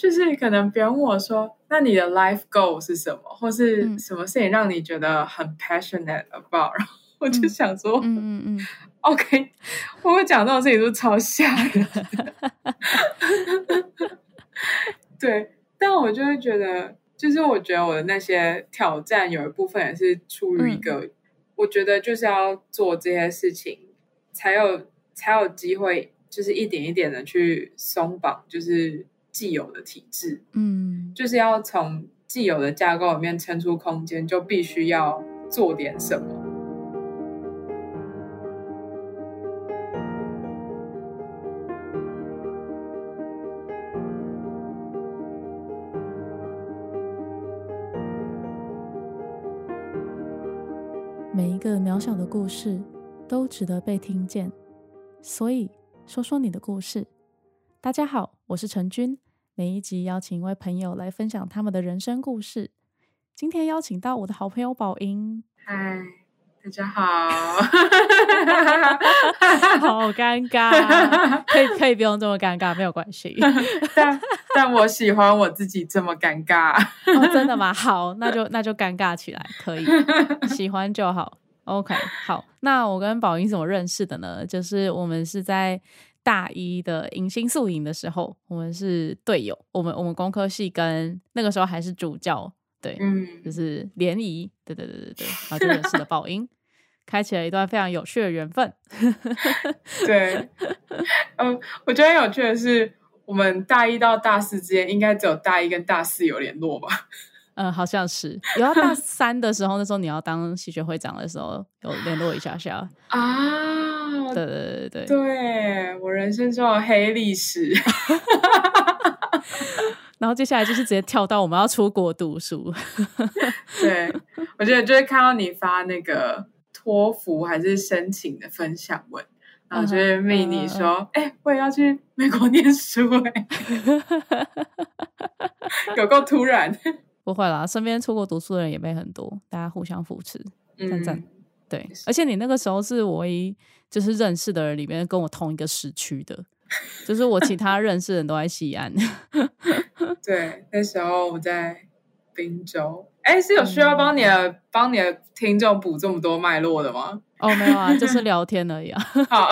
就是可能别人问我说：“那你的 life goal 是什么，或是嗯。什么事情让你觉得很 passionate about？” 然后我就想说、嗯嗯嗯，o k 我会讲这种事情都超吓人的。对，但我就会觉得，就是我觉得我的那些挑战有一部分也是出于一个，我觉得就是要做这些事情，才有才有机会，就是一点一点的去松绑，就是既有的体制，嗯就是要从既有的架构里面撑出空间，就必须要做点什么。每一个渺小的故事都值得被听见，所以说说你的故事。大家好，我是陈君，每一集邀请一位朋友来分享他们的人生故事。今天邀请到我的好朋友宝英，嗨，大家好。好尴尬，可以可以不用这么尴尬，没有关系。但但我喜欢我自己这么尴尬。哦，真的吗？好，那就那就尴尬起来，可以，喜欢就好。OK，好，那我跟宝英怎么认识的呢？就是我们是在大一的迎新宿营的时候，我们是队友，我们我们工科系跟那个时候还是主教，对，嗯，就是联谊，对对对对对，然后就认识了宝英，开启了一段非常有趣的缘分。对，嗯，我觉得很有趣的是，我们大一到大四之间，应该只有大一跟大四有联络吧？嗯，好像是有到大 三的时候，那时候你要当系学会长的时候，有联络一下下。啊，对对对对我人生中的黑历史。然后接下来就是直接跳到我们要出国读书。对，我觉得就是看到你发那个托福还是申请的分享文，然后就会命你说，哎、我也要去美国念书、哎，有够突然。不会啦，身边出国读书的人也没很多，大家互相扶持，赞赞嗯，对。而且你那个时候是我唯一就是认识的人里面跟我同一个时区的，就是我其他认识的人都在西安。对，那时候我在滨州。哎，是有需要帮你的、帮你的听众补这么多脉络的吗？哦，没有啊，就是聊天而已啊。好，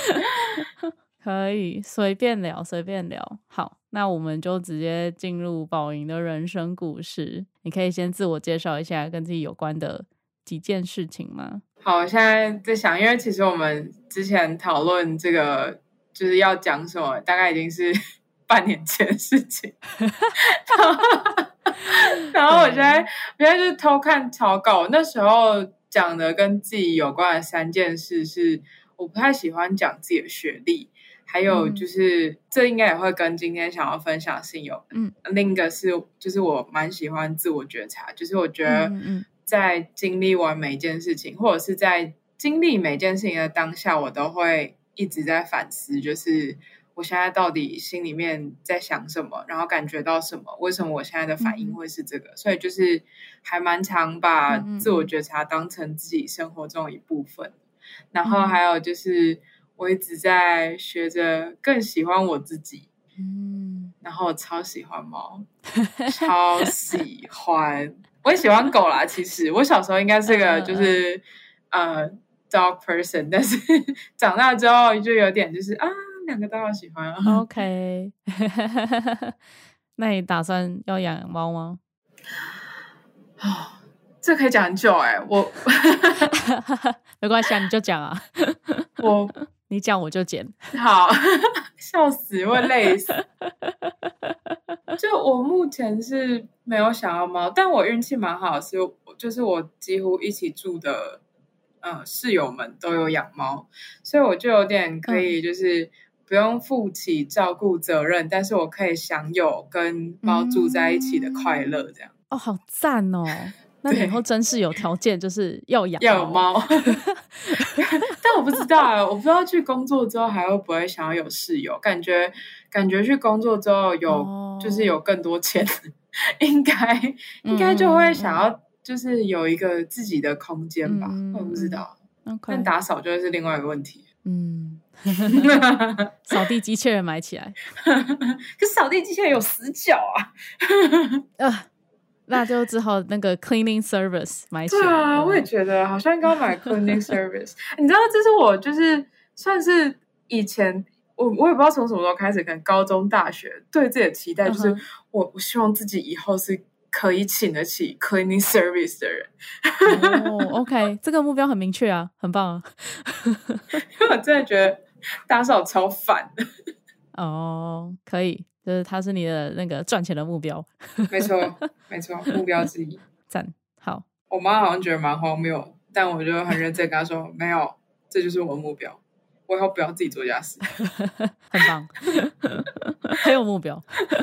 可以随便聊，随便聊。好，那我们就直接进入宝莹的人生故事。你可以先自我介绍一下跟自己有关的几件事情吗？好，我现在在想，因为其实我们之前讨论这个就是要讲什么，大概已经是 半年前的事情。然后我现在，我现在就是偷看草稿，那时候讲的跟自己有关的三件事是，我不太喜欢讲自己的学历，还有嗯。就是、这应该也会跟今天想要分享的事情有，嗯，另一个是就是我蛮喜欢自我觉察，就是我觉得在经历完每一件事情，或者是在经历每件事情的当下，我都会一直在反思，就是我现在到底心里面在想什么，然后感觉到什么，为什么我现在的反应嗯。会是这个？所以就是还蛮常把自我觉察当成自己生活中的一部分。然后嗯。还有就是，我一直在学着更喜欢我自己。嗯然后我超喜欢猫，超喜欢。我也喜欢狗啦。其实我小时候应该是个就是呃 dog person，但是 长大之后就有点就是啊，两个都好喜欢，OK。那你打算要养猫吗？啊，这可以讲很久哎、我 没关系啊，你就讲啊，我你讲我就剪。好笑死，会累死。就我目前是没有想要猫，但我运气蛮好是，就是我几乎一起住的呃室友们都有养猫，所以我就有点可以就是不用负起照顾责任，但是我可以享有跟猫住在一起的快乐，这样、哦，好赞哦！那你以对后真是有条件，就是要养要有。猫。但我不知道啊，我不知道去工作之后还会不会想要有室友，感觉感觉去工作之后有、哦就是有更多钱，应该应该就会想要就是有一个自己的空间吧，我不知道。但打扫就会是另外一个问题。嗯，扫地机器人买起来。可扫地机器人有死角啊。呃，那就只好那个 cleaning service 买起来。对啊，我也觉得好像应该买 cleaning service。你知道，这是我就是算是以前我我也不知道从什么时候开始，可能高中、大学对自己的期待就是我我希望自己以后是。可以请得起 cleaning service 的人，哦，OK，这个目标很明确啊，很棒啊，因为我真的觉得打扫超烦的。哦，可以，就是它是你的那个赚钱的目标，没错，没错，目标之一，赞，好。我妈好像觉得蛮荒谬，但我就很认真跟她说，没有，这就是我的目标。我以后不要自己做家事，很棒，很有目标，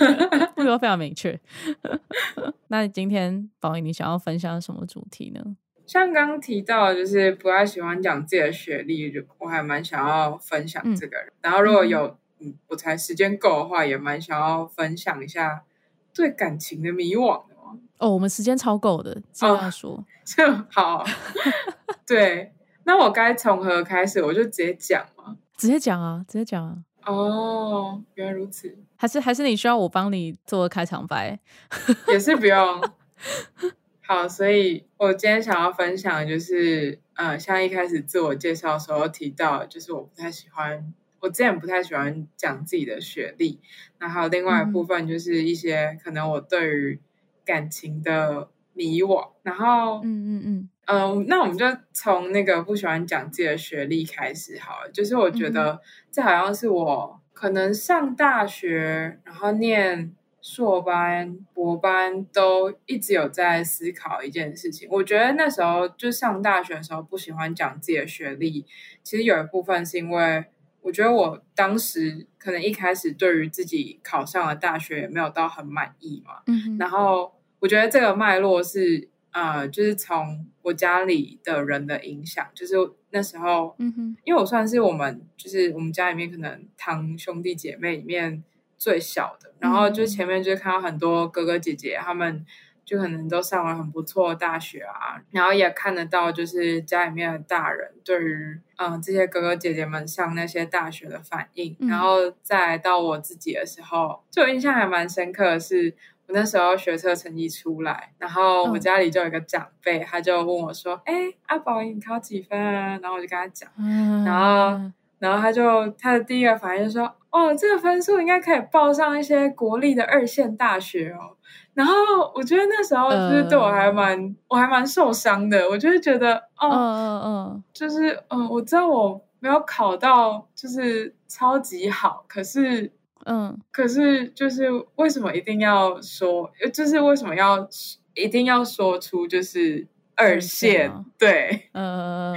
目标非常明确。那今天宝仪，你想要分享什么主题呢？像刚刚提到，就是不太喜欢讲自己的学历，就我还蛮想要分享这个。然后如果有嗯，我才时间够的话，也蛮想要分享一下对感情的迷惘的哦，我们时间超够的，这样说 就好。对。那我该从何开始？我就直接讲嘛？直接讲啊，直接讲啊。哦，原来如此。还是还是你需要我帮你做开场白？也是不用。好，所以我今天想要分享的就是，呃，像一开始自我介绍的时候提到，就是我不太喜欢，我之前不太喜欢讲自己的学历。那还有另外一部分，就是一些可能我对于感情的迷惘。然后，嗯嗯嗯。嗯，那我们就从那个不喜欢讲自己的学历开始好了。就是我觉得这好像是我可能上大学，然后念硕班、博班都一直有在思考一件事情。我觉得那时候就上大学的时候不喜欢讲自己的学历，其实有一部分是因为我觉得我当时可能一开始对于自己考上了大学也没有到很满意嘛。嗯，然后我觉得这个脉络是。呃，就是从我家里的人的影响，就是那时候，嗯哼，因为我算是我们，就是我们家里面可能堂兄弟姐妹里面最小的，然后就前面就看到很多哥哥姐姐，他们就可能都上了很不错的大学啊，然后也看得到，就是家里面的大人对于嗯这些哥哥姐姐们上那些大学的反应，然后再到我自己的时候，就印象还蛮深刻的是。我那时候学测成绩出来，然后我家里就有一个长辈，他就问我说：“哎，阿宝，你考几分啊？”然后我就跟他讲，然后，然后他就他的第一个反应就说：“哦，这个分数应该可以报上一些国立的二线大学哦。”然后我觉得那时候就是对我还蛮，我还蛮受伤的。我就是觉得，哦，嗯嗯，就是嗯，我知道我没有考到，就是超级好，可是。嗯，可是就是为什么一定要说？就是为什么要一定要说出就是二线？对，呃，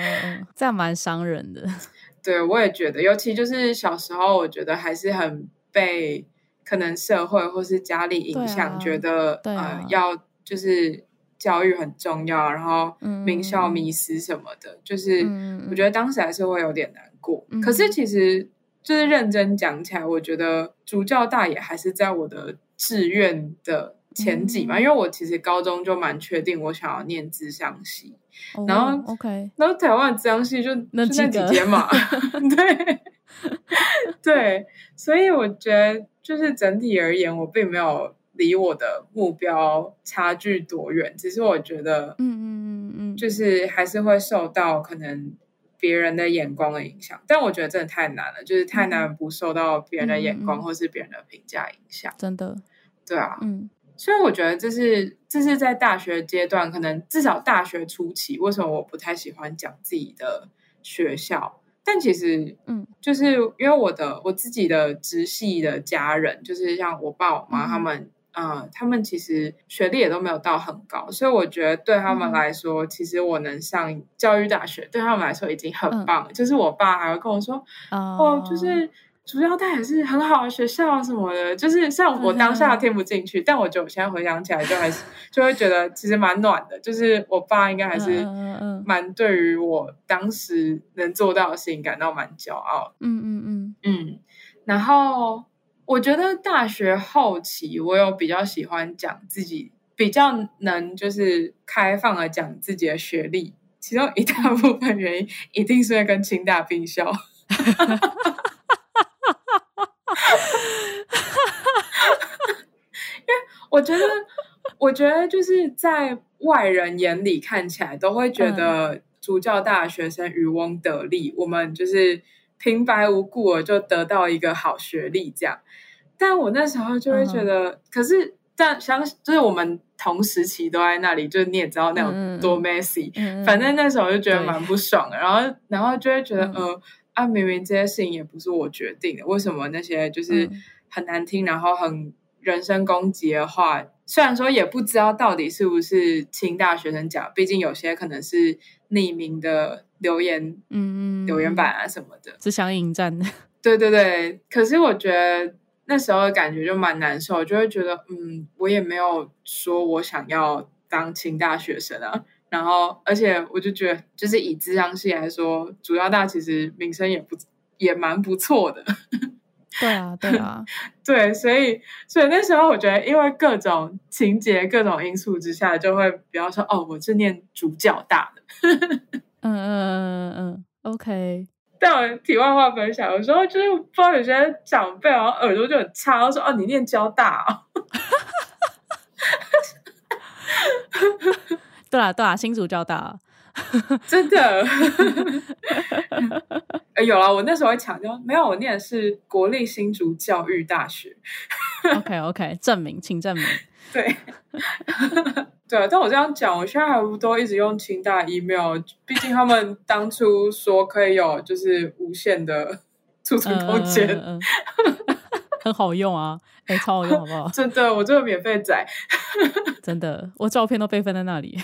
这样蛮伤人的。对，我也觉得，尤其就是小时候，我觉得还是很被可能社会或是家里影响，觉得呃要就是教育很重要，然后名校迷失什么的，就是我觉得当时还是会有点难过。可是其实。就是认真讲起来，我觉得主教大也还是在我的志愿的前几嘛，因为我其实高中就蛮确定我想要念智商系，然后 OK，然后台湾智商系就那几节嘛，对 对，所以我觉得就是整体而言，我并没有离我的目标差距多远，只是我觉得，嗯嗯嗯嗯，就是还是会受到可能。别人的眼光的影响，但我觉得真的太难了，就是太难不受到别人的眼光或是别人的评价影响。真的，对啊，嗯，所以我觉得这是这是在大学阶段，可能至少大学初期，为什么我不太喜欢讲自己的学校？但其实，嗯，就是因为我的我自己的直系的家人，就是像我爸我妈他们。嗯，他们其实学历也都没有到很高，所以我觉得对他们来说，其实我能上教育大学，对他们来说已经很棒。就是我爸还会跟我说，哦，就是主要带也是很好的学校什么的。就是像我当下听不进去，但我觉得我现在回想起来，就还是就会觉得其实蛮暖的。就是我爸应该还是蛮对于我当时能做到的事情感到蛮骄傲。嗯嗯嗯嗯，然后。我觉得大学后期，我有比较喜欢讲自己，比较能就是开放的讲自己的学历。其中一大部分原因，一定是会跟清大并校。我觉得，我觉得就是在外人眼里看起来，都会觉得主教大学生渔翁得利，我们就是平白无故的就得到一个好学历这样。但我那时候就会觉得，可是但相就是我们同时期都在那里，就是你也知道那种多 messy，反正那时候就觉得蛮不爽的。然后，然后就会觉得，呃，啊，明明这些事情也不是我决定的，为什么那些就是很难听，然后很。人身攻击的话，虽然说也不知道到底是不是清大学生讲，毕竟有些可能是匿名的留言，嗯，留言板啊什么的，只想引战。对对对，可是我觉得那时候的感觉就蛮难受，就会觉得，嗯，我也没有说我想要当清大学生啊。然后，而且我就觉得，就是以智商系来说，主要大其实名声也不也蛮不错的。对啊，对啊，对，所以，所以那时候我觉得，因为各种情节、各种因素之下，就会比方说，哦，我是念主教大的，嗯嗯嗯嗯，OK。但我题外话分享，有时候就是不知道有些长辈好像耳朵就很差，说哦，你念交大啊。对啊，对啊，新主教大。真的，哎，有了，我那时候会强调，没有，我念的是国立新竹教育大学。OK OK，证明，请证明。对，对，但我这样讲，我现在还不都一直用清大 email，毕竟他们当初说可以有就是无限的储存空间，很好用啊，哎，超好用，好不好？真的，我这个免费仔，真的，我照片都备份在那里。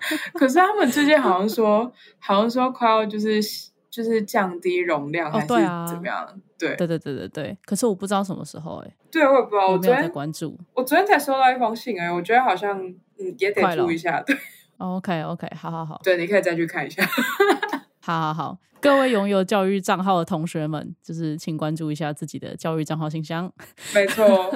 可是他们最近好像说，好像说快要就是就是降低容量还是怎么样？对对对对对对。可是我不知道什么时候哎。对，我也不知道。我昨天在关注，我昨天才收到一封信哎，我觉得好像嗯也得注意一下。对，OK OK，好好好。对，你可以再去看一下。好好好。各位拥有教育账号的同学们，就是请关注一下自己的教育账号信箱。没错，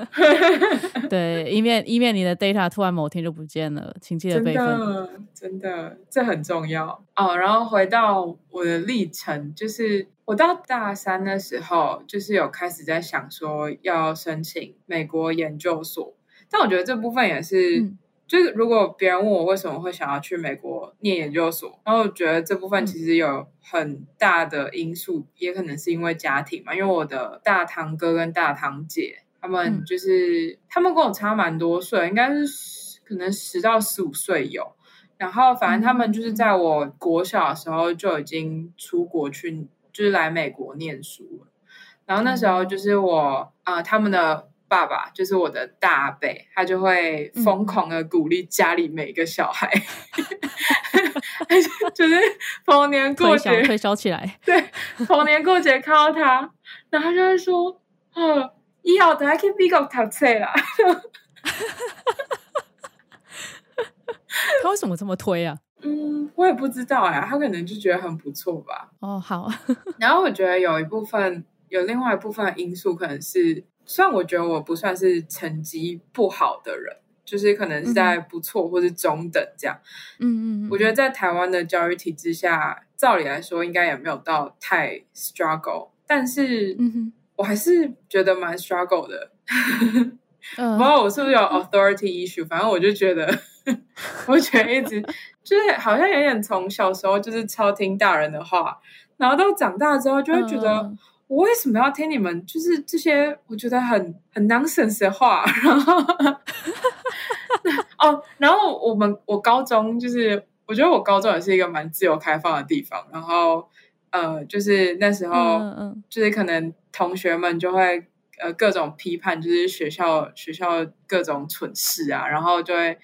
对，以免以免你的 data 突然某天就不见了，请记得备份。真的，这很重要哦。然后回到我的历程，就是我到大三的时候，就是有开始在想说要申请美国研究所，但我觉得这部分也是。就是如果别人问我为什么会想要去美国念研究所，然后我觉得这部分其实有很大的因素，也可能是因为家庭嘛。因为我的大堂哥跟大堂姐，他们就是他们跟我差蛮多岁，应该是可能十到十五岁有。然后反正他们就是在我国小的时候就已经出国去，就是来美国念书了。然后那时候就是我啊，他们的。爸爸就是我的大伯，他就会疯狂的鼓励家里每个小孩，就是逢年过节推销起来。对，逢年过节看到他，然后他就会说：“哦，以后大家去美国读册啦。”他为什么这么推啊？嗯，我也不知道呀，他可能就觉得很不错吧。哦，好。然后我觉得有一部分，有另外一部分因素，可能是。虽然我觉得我不算是成绩不好的人，就是可能是在不错或是中等这样。嗯嗯，我觉得在台湾的教育体制下，照理来说应该也没有到太 struggle，但是我还是觉得蛮 struggle 的。不知道我是不是有 authority issue，反正我就觉得，我觉得一直 就是好像有点从小时候就是超听大人的话，然后到长大之后就会觉得。我为什么要听你们？就是这些我觉得很很 nonsense 的话。然后，哦，然后我们我高中就是，我觉得我高中也是一个蛮自由开放的地方。然后，呃，就是那时候，就是可能同学们就会呃各种批判，就是学校学校各种蠢事啊。然后就会，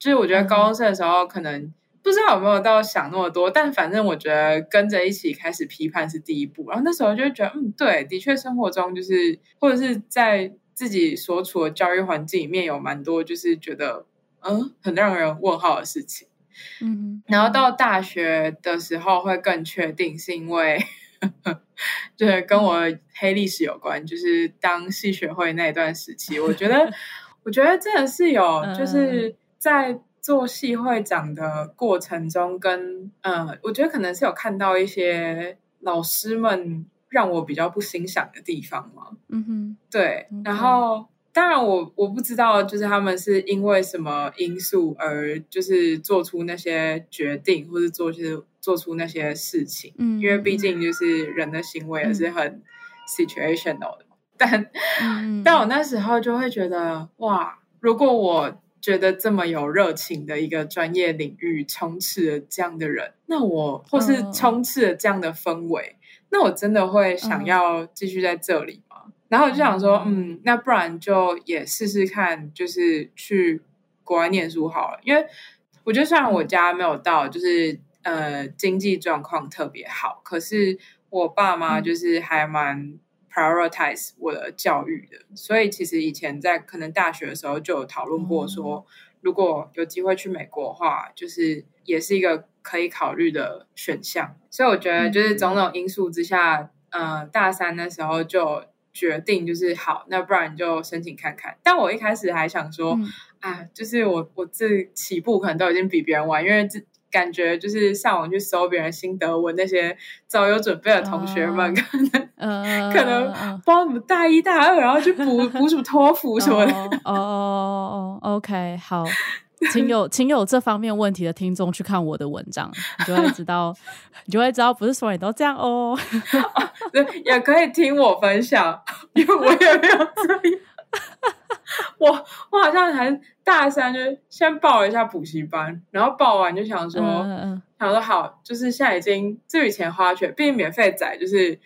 就是我觉得高中生的时候可能。不知道有没有到想那么多，但反正我觉得跟着一起开始批判是第一步。然后那时候就觉得，嗯，对，的确生活中就是或者是在自己所处的教育环境里面有蛮多就是觉得嗯很让人问号的事情。嗯，然后到大学的时候会更确定，是因为 就是跟我黑历史有关，就是当系学会那段时期，我觉得我觉得真的是有就是在。做系会长的过程中，跟嗯，我觉得可能是有看到一些老师们让我比较不欣赏的地方嘛？嗯哼，对然后当然我我不知道，就是他们是因为什么因素而就是做出那些决定，或者做就是做出那些事情，嗯，因为毕竟就是人的行为也是很 situational 的嘛。但但我那时候就会觉得，哇，如果我觉得这么有热情的一个专业领域充斥了这样的人，那我或是嗯充斥了这样的氛围，那我真的会想嗯要继续在这里吗？然后我就想说，嗯嗯，那不然就也试试看，就是去国外念书好了。因为我觉得虽然我家没有到，就是呃经济状况特别好，可是我爸妈嗯就是还蛮 prioritize 我的教育的，所以其实以前在可能大学的时候就有讨论过说，如果有机会去美国的话，就是也是一个可以考虑的选项。所以我觉得就是种种因素之下，呃，大三的时候就决定就是好，那不然就申请看看。但我一开始还想说，嗯啊，就是我我这起步可能都已经比别人晚，因为这感觉就是上网去搜别人心得文，那些早有准备的同学们，哦可能呃，可能嗯不知道什么大一大二，然后去补 补什么托福什么的。哦哦哦哦，OK，好，请有请有这方面问题的听众去看我的文章，你就会知道，你就会知道不是所有人都这样哦。对，也可以听我分享，因为我也没有这样。我我好像还大三就先报了一下补习班，然后报完就想说，嗯嗯想说好，就是现在已经这笔钱花去，毕竟免费仔就是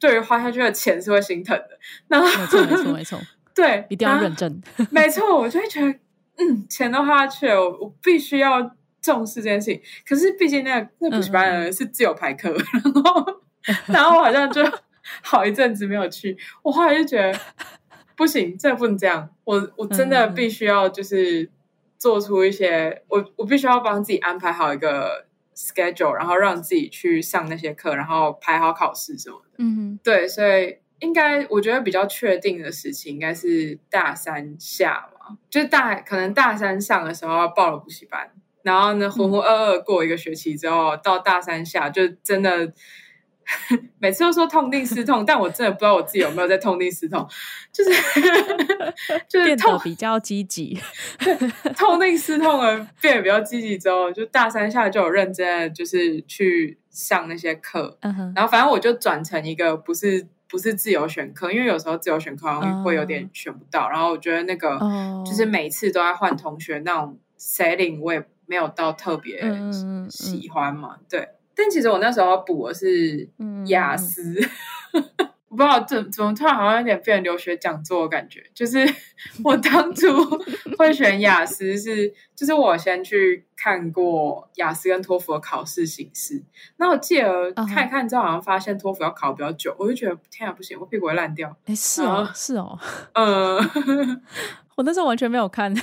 对于花下去的钱是会心疼的。然后嗯，没错没错没错，对，一定要认真。没错，我就会觉得，嗯，钱都花下去了，我我必须要重视这件事情。可是毕竟那个那补习班的人是自由排课，然后 然后我好像就好一阵子没有去，我后来就觉得不行，这不能这样，我我真的必须要就是做出一些，我我必须要帮自己安排好一个 schedule，然后让自己去上那些课，然后排好考试什么的。嗯对，所以应该我觉得比较确定的事情应该是大三下嘛，就是大可能大三上的时候报了补习班，然后呢浑浑噩噩过一个学期之后，到大三下就真的。每次都说痛定思痛，但我真的不知道我自己有没有在痛定思痛，就是就，是痛变得比较积极。痛定思痛了，变得比较积极之后，就大三下就有认真的就是去上那些课，然后反正我就转成一个不是不是自由选课，因为有时候自由选课好像会有点选不到。然后我觉得那个、哦就是每次都在换同学那种 setting，我也没有到特别喜欢嘛。对，但其实我那时候补的是嗯雅思。我 不知道怎怎么突然好像有点变留学讲座的感觉，就是 我当初会选雅思是，就是我先去看过雅思跟托福的考试形式，那我记得看一看之后，好像发现托福要考比较久，我就觉得天啊不行，我屁股会烂掉。哎，是哦啊是哦，嗯，我那时候完全没有看。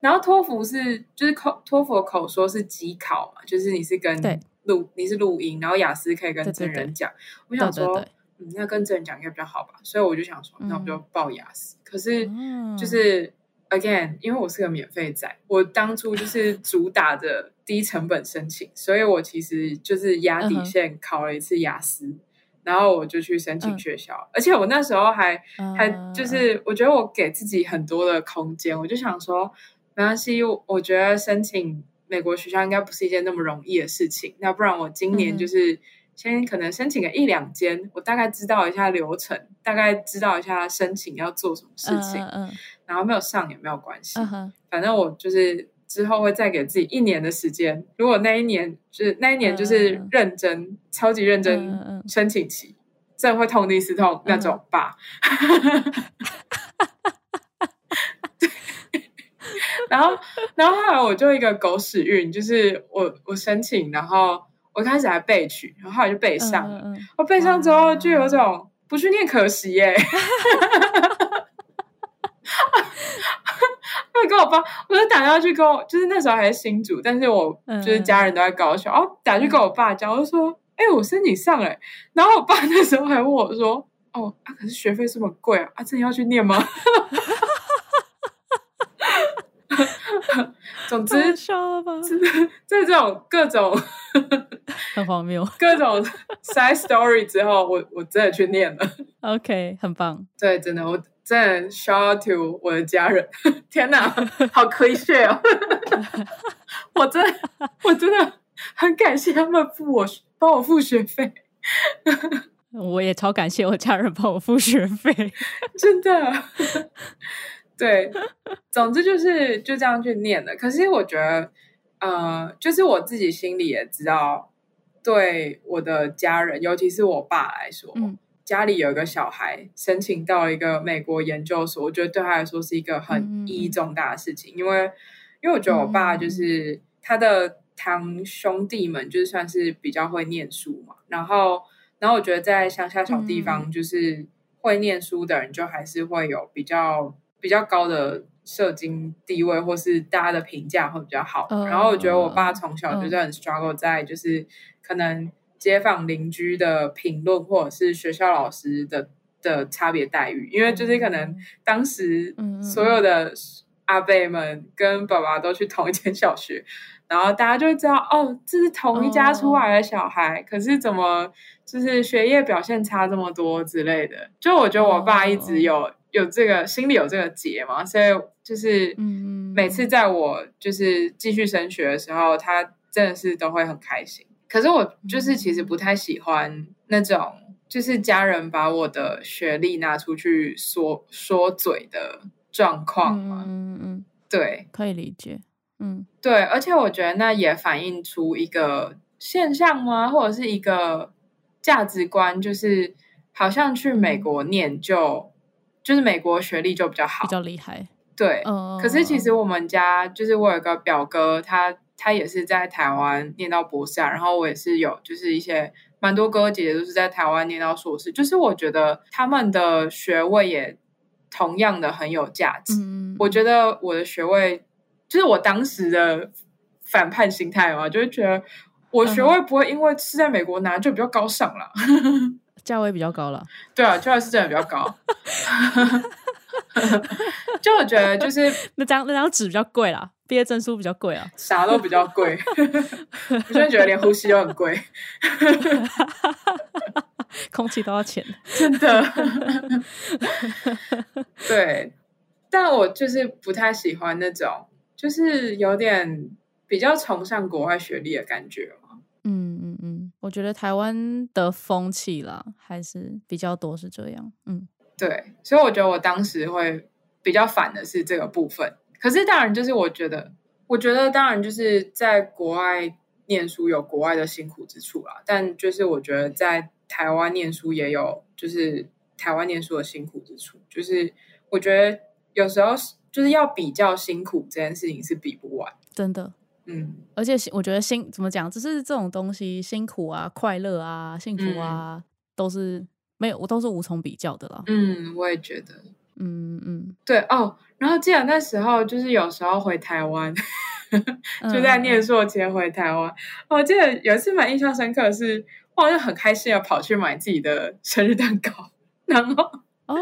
然后托福是就是口托福的口说是机考嘛，就是你是跟对录你是录音，然后雅思可以跟对对对真人讲。我想说，嗯，那跟真人讲应该比较好吧，所以我就想说，那我就报雅思。可是嗯就是 again，因为我是个免费仔，我当初就是主打着低成本申请，所以我其实就是压底线考了一次雅思。然后我就去申请嗯学校，而且我那时候还还嗯就是，我觉得我给自己很多的空间，我就想说，没关系，我我觉得申请美国学校应该不是一件那么容易的事情，那不然我今年就是先可能申请个一两间，我大概知道一下流程，大概知道一下申请要做什么事情，嗯嗯然后没有上也没有关系，嗯，反正我就是之后会再给自己一年的时间。如果那一年就是那一年就是嗯。认真、超级认真嗯申请期，真的会痛定思痛那种吧。然后，然后后来我就一个狗屎运，就是我我申请，然后我一开始还背曲，然后后来就背上了。嗯嗯我背上之后就有种不去念可惜耶。会跟我爸，我就打电话去跟我，就是那时候还是新主，但是我就是家人都在高雄，然后打去跟我爸讲，我就说，哎、我申请上了，然后我爸那时候还问我说，哦啊，可是学费这么贵啊，啊，真的要去念吗？总之，太好笑了吧？在这种各种 很荒谬。各种 side story 之后，我我真的去念了。OK，很棒。对，真的，我真的 shout out to 我的家人。天哪，好亏血哦！我真的，我真的很感谢他们付我帮我付学费，我也超感谢我家人帮我付学费。真的。对，总之就是就这样去念的。可是我觉得，呃，就是我自己心里也知道，对我的家人，尤其是我爸来说，嗯家里有一个小孩申请到一个美国研究所，我觉得对他来说是一个很嗯意义重大的事情，因为因为我觉得我爸就是他的堂兄弟们，就是算是比较会念书嘛，然后然后我觉得在乡下小地嗯方，就是会念书的人，就还是会有比较比较高的社经地位，或是大家的评价会比较好。嗯然后我觉得我爸从小就是很 struggle 在就是可能街坊邻居的评论，或者是学校老师的的差别待遇，因为就是可能当时所有的阿伯们跟爸爸都去同一间小学，然后大家就会知道哦，这是同一家出来的小孩，可是怎么就是学业表现差这么多之类的。就我觉得我爸一直有、有这个心里有这个结嘛，所以就是嗯每次在我就是继续升学的时候，他真的是都会很开心。可是我就是其实不太喜欢那种，就是家人把我的学历拿出去说说嘴的状况嘛。嗯嗯，对可以理解。嗯对，而且我觉得那也反映出一个现象吗？或者是一个价值观，就是好像去美国念就、就是美国学历就比较好比。较厉害。对，嗯，可是其实我们家就是我有个表哥，他他也是在台湾念到博士啊，然后我也是有就是一些蛮多哥哥姐姐都是在台湾念到硕士，就是我觉得他们的学位也同样的很有价值。嗯，我觉得我的学位就是我当时的反叛心态嘛，就是觉得我学位不会因为是在美国拿就比较高尚了。价位比较高了。对啊，就是真的比较高。就我觉得就是 那张那张纸比较贵啦，毕业证书比较贵啊。啥都比较贵，我现在觉得连呼吸都很贵，空气都要钱。真的。对，但我就是不太喜欢那种，就是有点比较崇尚国外学历的感觉嘛。嗯嗯嗯，我觉得台湾的风气啦，还是比较多是这样。嗯对，所以我觉得我当时会比较反的是这个部分。可是当然，就是我觉得，我觉得当然就是在国外念书有国外的辛苦之处啦，但就是我觉得在台湾念书也有就是台湾念书的辛苦之处，就是我觉得有时候就是要比较辛苦这件事情是比不完。真的。嗯，而且辛我觉得辛怎么讲，就是这种东西，辛苦啊、快乐啊、幸福啊，都是没有，我都是无从比较的啦。嗯，我也觉得。嗯嗯，对哦，然后记得那时候就是有时候回台湾，就在念书。硕前回台湾。我记得有一次蛮印象深刻的是，我好像很开心的跑去买自己的生日蛋糕，然后哦，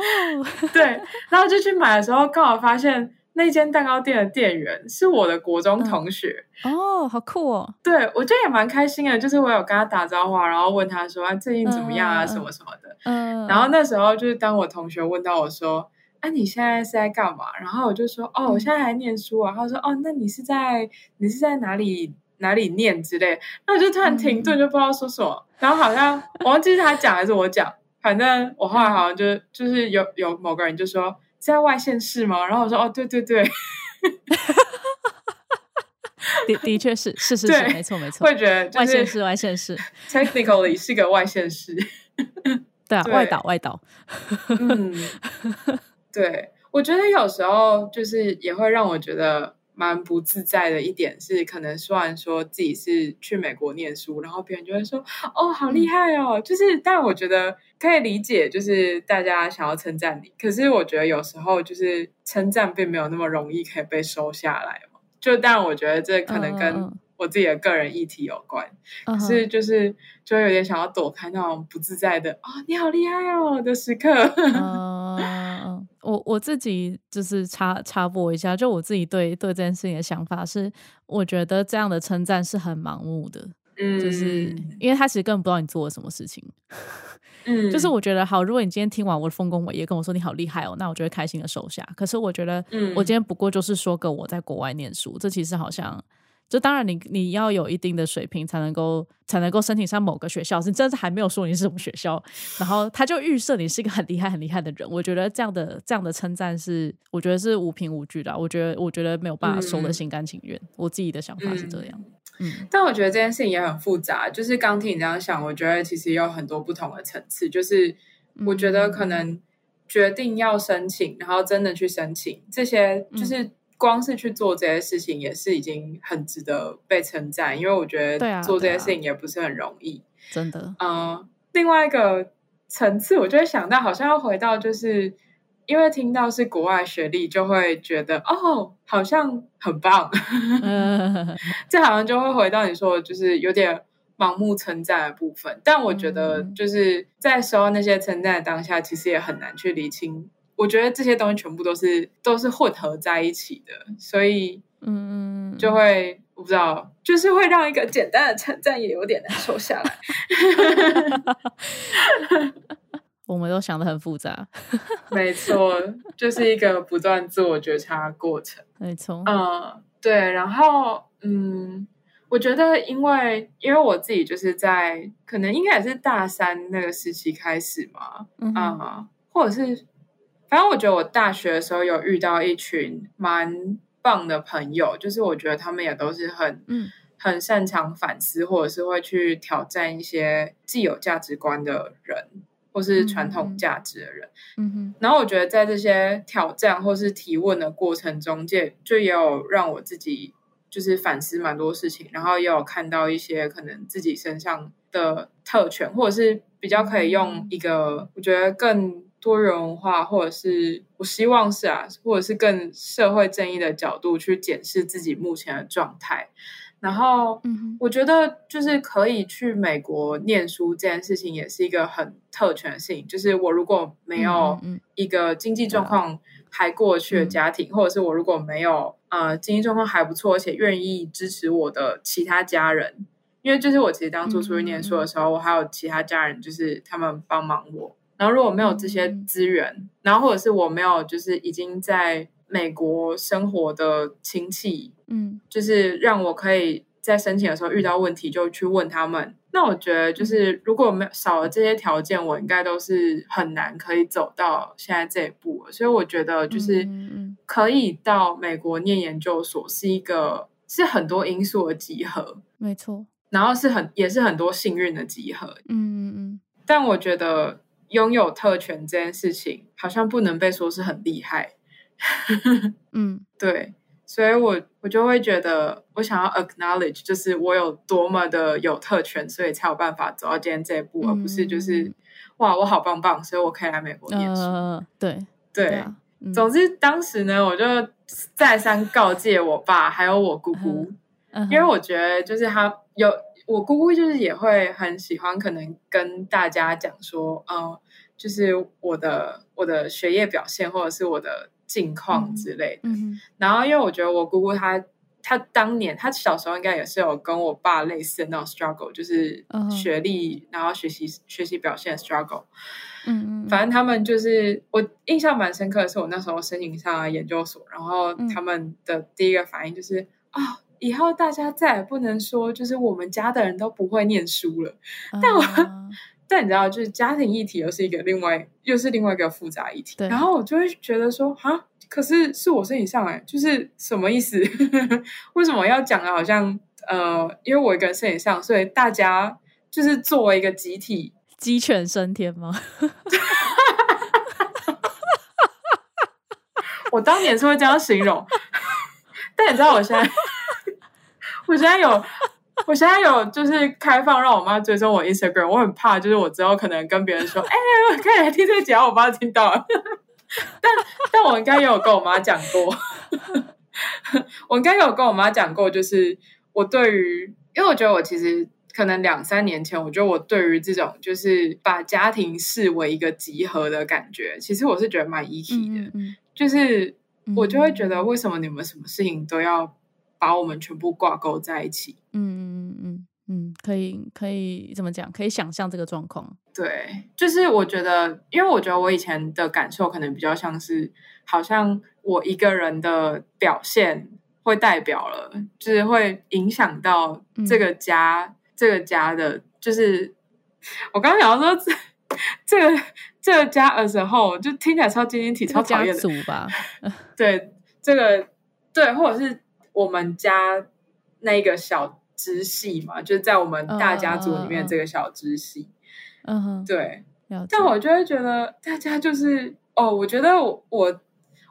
对，然后就去买的时候，刚好发现那间蛋糕店的店员是我的国中同学。哦，好酷哦！对我觉得也蛮开心的，就是我有跟他打招呼啊，然后问他说啊最近怎么样啊，什么什么的。嗯，然后那时候就是当我同学问到我说：“啊，你现在是在干嘛？”然后我就说：“哦，我现在还念书啊。”他说：“哦，那你是在你是在哪里哪里念之类？”那我就突然停顿，就不知道说什么。然后好像我忘记是他讲还是我讲，反正我后来好像就就是有有某个人就说是在外县市吗？然后我说：“哦，对对对。的的确是是是是，对没错没”错。会，觉得就是外县市外县市，technically 是个外县市。对啊，对。外岛外岛，嗯，对，我觉得有时候就是也会让我觉得蛮不自在的一点是，可能虽然说自己是去美国念书，然后别人就会说哦，好厉害哦，就是，但我觉得可以理解，就是大家想要称赞你，可是我觉得有时候就是称赞并没有那么容易可以被收下来嘛。就当然，我觉得这可能跟嗯我自己的个人议题有关，可是就是就会有点想要躲开那种不自在的哦，你好厉害哦的时刻。我我自己就是插插播一下，就我自己对对这件事情的想法是，我觉得这样的称赞是很盲目的。嗯，就是因为他其实根本不知道你做了什么事情。嗯，就是我觉得好，如果你今天听完我的丰功伟业，跟我说你好厉害哦，那我就会开心的收下。可是我觉得，嗯我今天不过就是说个我在国外念书，这其实好像。就当然你，你要有一定的水平才能够才能够申请上某个学校。你真的还没有说你是什么学校，然后他就预设你是一个很厉害、很厉害的人。我觉得这样的这样的称赞是，我觉得是无凭无据的啊。我觉得我觉得没有办法说的嗯心甘情愿。我自己的想法是这样。嗯但我觉得这件事情也很复杂，就是刚听你这样想，我觉得其实有很多不同的层次。就是我觉得可能决定要申请，然后真的去申请，这些就是光是去做这些事情，也是已经很值得被称赞。因为我觉得做这些事情也不是很容易。真的，嗯，另外一个层次，我就会想到，好像要回到就是。因为听到是国外学历，就会觉得哦，好像很棒。嗯 这好像就会回到你说的，就是有点盲目称赞的部分。但我觉得，嗯就是在收到那些称赞的当下，其实也很难去理清。我觉得这些东西全部都是都是混合在一起的，所以嗯，就会我不知道，就是会让一个简单的称赞也有点难收下来。我们都想的很复杂，没错，就是一个不断自我觉察的过程。没错。嗯，对，然后嗯，我觉得因为因为我自己就是在可能应该也是大三那个时期开始嘛，嗯啊、或者是反正我觉得我大学的时候有遇到一群蛮棒的朋友，就是我觉得他们也都是很嗯很擅长反思，或者是会去挑战一些既有价值观的人，或是传统价值的人。嗯哼然后我觉得在这些挑战或是提问的过程中间，就也有让我自己就是反思蛮多事情，然后也有看到一些可能自己身上的特权，或者是比较可以用一个我觉得更多元文化，或者是我希望是啊，或者是更社会正义的角度去检视自己目前的状态。然后，嗯我觉得就是可以去美国念书这件事情，也是一个很特权性。就是我如果没有一个经济状况还过得去的家庭，或者是我如果没有呃经济状况还不错，而且愿意支持我的其他家人，因为就是我其实当初出去念书的时候，我还有其他家人，就是他们帮忙我。然后如果没有这些资源，然后或者是我没有就是已经在美国生活的亲戚，嗯就是让我可以在申请的时候遇到问题就去问他们。那我觉得就是如果没有少了这些条件，我应该都是很难可以走到现在这一步。所以我觉得就是嗯嗯可以到美国念研究所是一个是很多因素的集合，没错。然后是很也是很多幸运的集合。嗯嗯但我觉得拥有特权这件事情好像不能被说是很厉害。嗯嗯对，所以我我就会觉得，我想要 acknowledge，就是我有多么的有特权，所以才有办法走到今天这一步，而不是就是哇，我好棒棒，所以我可以来美国念书。呃，对对，对啊，嗯。总之当时呢，我就再三告诫我爸还有我姑姑，因为我觉得就是他有我姑姑，就是也会很喜欢，可能跟大家讲说，嗯，就是我的我的学业表现或者是我的近况之类的。然后因为我觉得我姑姑她她当年她小时候应该也是有跟我爸类似的那种 struggle，就是学历然后学习学习表现的 struggle。嗯嗯，反正他们就是我印象蛮深刻的是，我那时候申请上了研究所，然后嗯他们的第一个反应就是啊、以后大家再也不能说就是我们家的人都不会念书了。但我啊但你知道，就是家庭议题又是一个另外又是另外一个复杂议题。对然后我就会觉得说，啊，可是是我身体上来，就是什么意思？为什么要讲的好像呃，因为我一个人身体上，所以大家就是作为一个集体，鸡犬升天吗？我当年是会这样形容。但你知道，我现在，我现在有，我现在有就是开放让我妈追踪我 Instagram，我很怕，就是我之后可能跟别人说，哎、我 可以来听这个节目，我妈听到。了。但但我应该也有跟我妈讲过，我应该有跟我妈讲过，就是我对于，因为我觉得我其实可能两三年前，我觉得我对于这种就是把家庭视为一个集合的感觉，其实我是觉得蛮 e 的，嗯嗯就是嗯我就会觉得为什么你们什么事情都要把我们全部挂钩在一起？嗯嗯嗯嗯，可以可以怎么讲？可以想象这个状况。对，就是我觉得，因为我觉得我以前的感受可能比较像是，好像我一个人的表现会代表了，就是会影响到这个家，这个家的，就是我刚刚想说这这个这个家的时候，就听起来超晶晶体，超讨厌的吧？对，这个对，或者是我们家那个小。支系嘛，就是在我们大家族里面这个小支系，嗯哼，对。但我就会觉得大家就是哦，我觉得我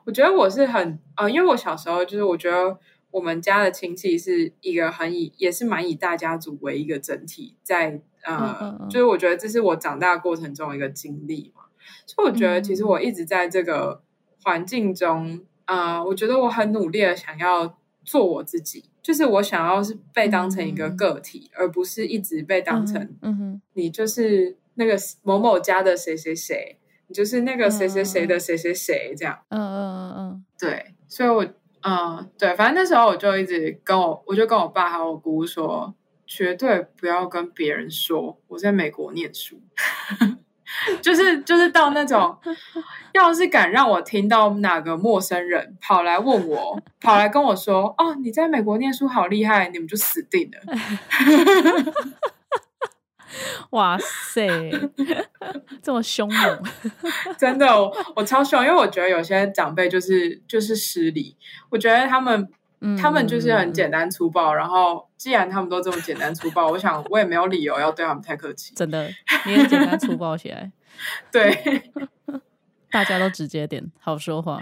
我觉得我是很呃，因为我小时候就是我觉得我们家的亲戚是一个很以也是蛮以大家族为一个整体，在呃，就是我觉得这是我长大过程中一个经历嘛，所以我觉得其实我一直在这个环境中，呃，我觉得我很努力的想要做我自己。就是我想要是被当成一个个体，而不是一直被当成，嗯哼，你就是那个某某家的谁谁谁，你就是那个谁谁谁的谁谁谁这样，嗯嗯嗯嗯，对，所以我，嗯，对，反正那时候我就一直跟我，我就跟我爸还有我姑姑说，绝对不要跟别人说我在美国念书。就是就是到那种，要是敢让我听到哪个陌生人跑来问我，跑来跟我说：“哦，你在美国念书好厉害，你们就死定了。”哇塞，这么凶猛！真的，我超凶，因为我觉得有些长辈就是就是失礼，我觉得他们。他们就是很简单粗暴，然后既然他们都这么简单粗暴，我想我也没有理由要对他们太客气。真的，你也简单粗暴起来。对，大家都直接点，好说话。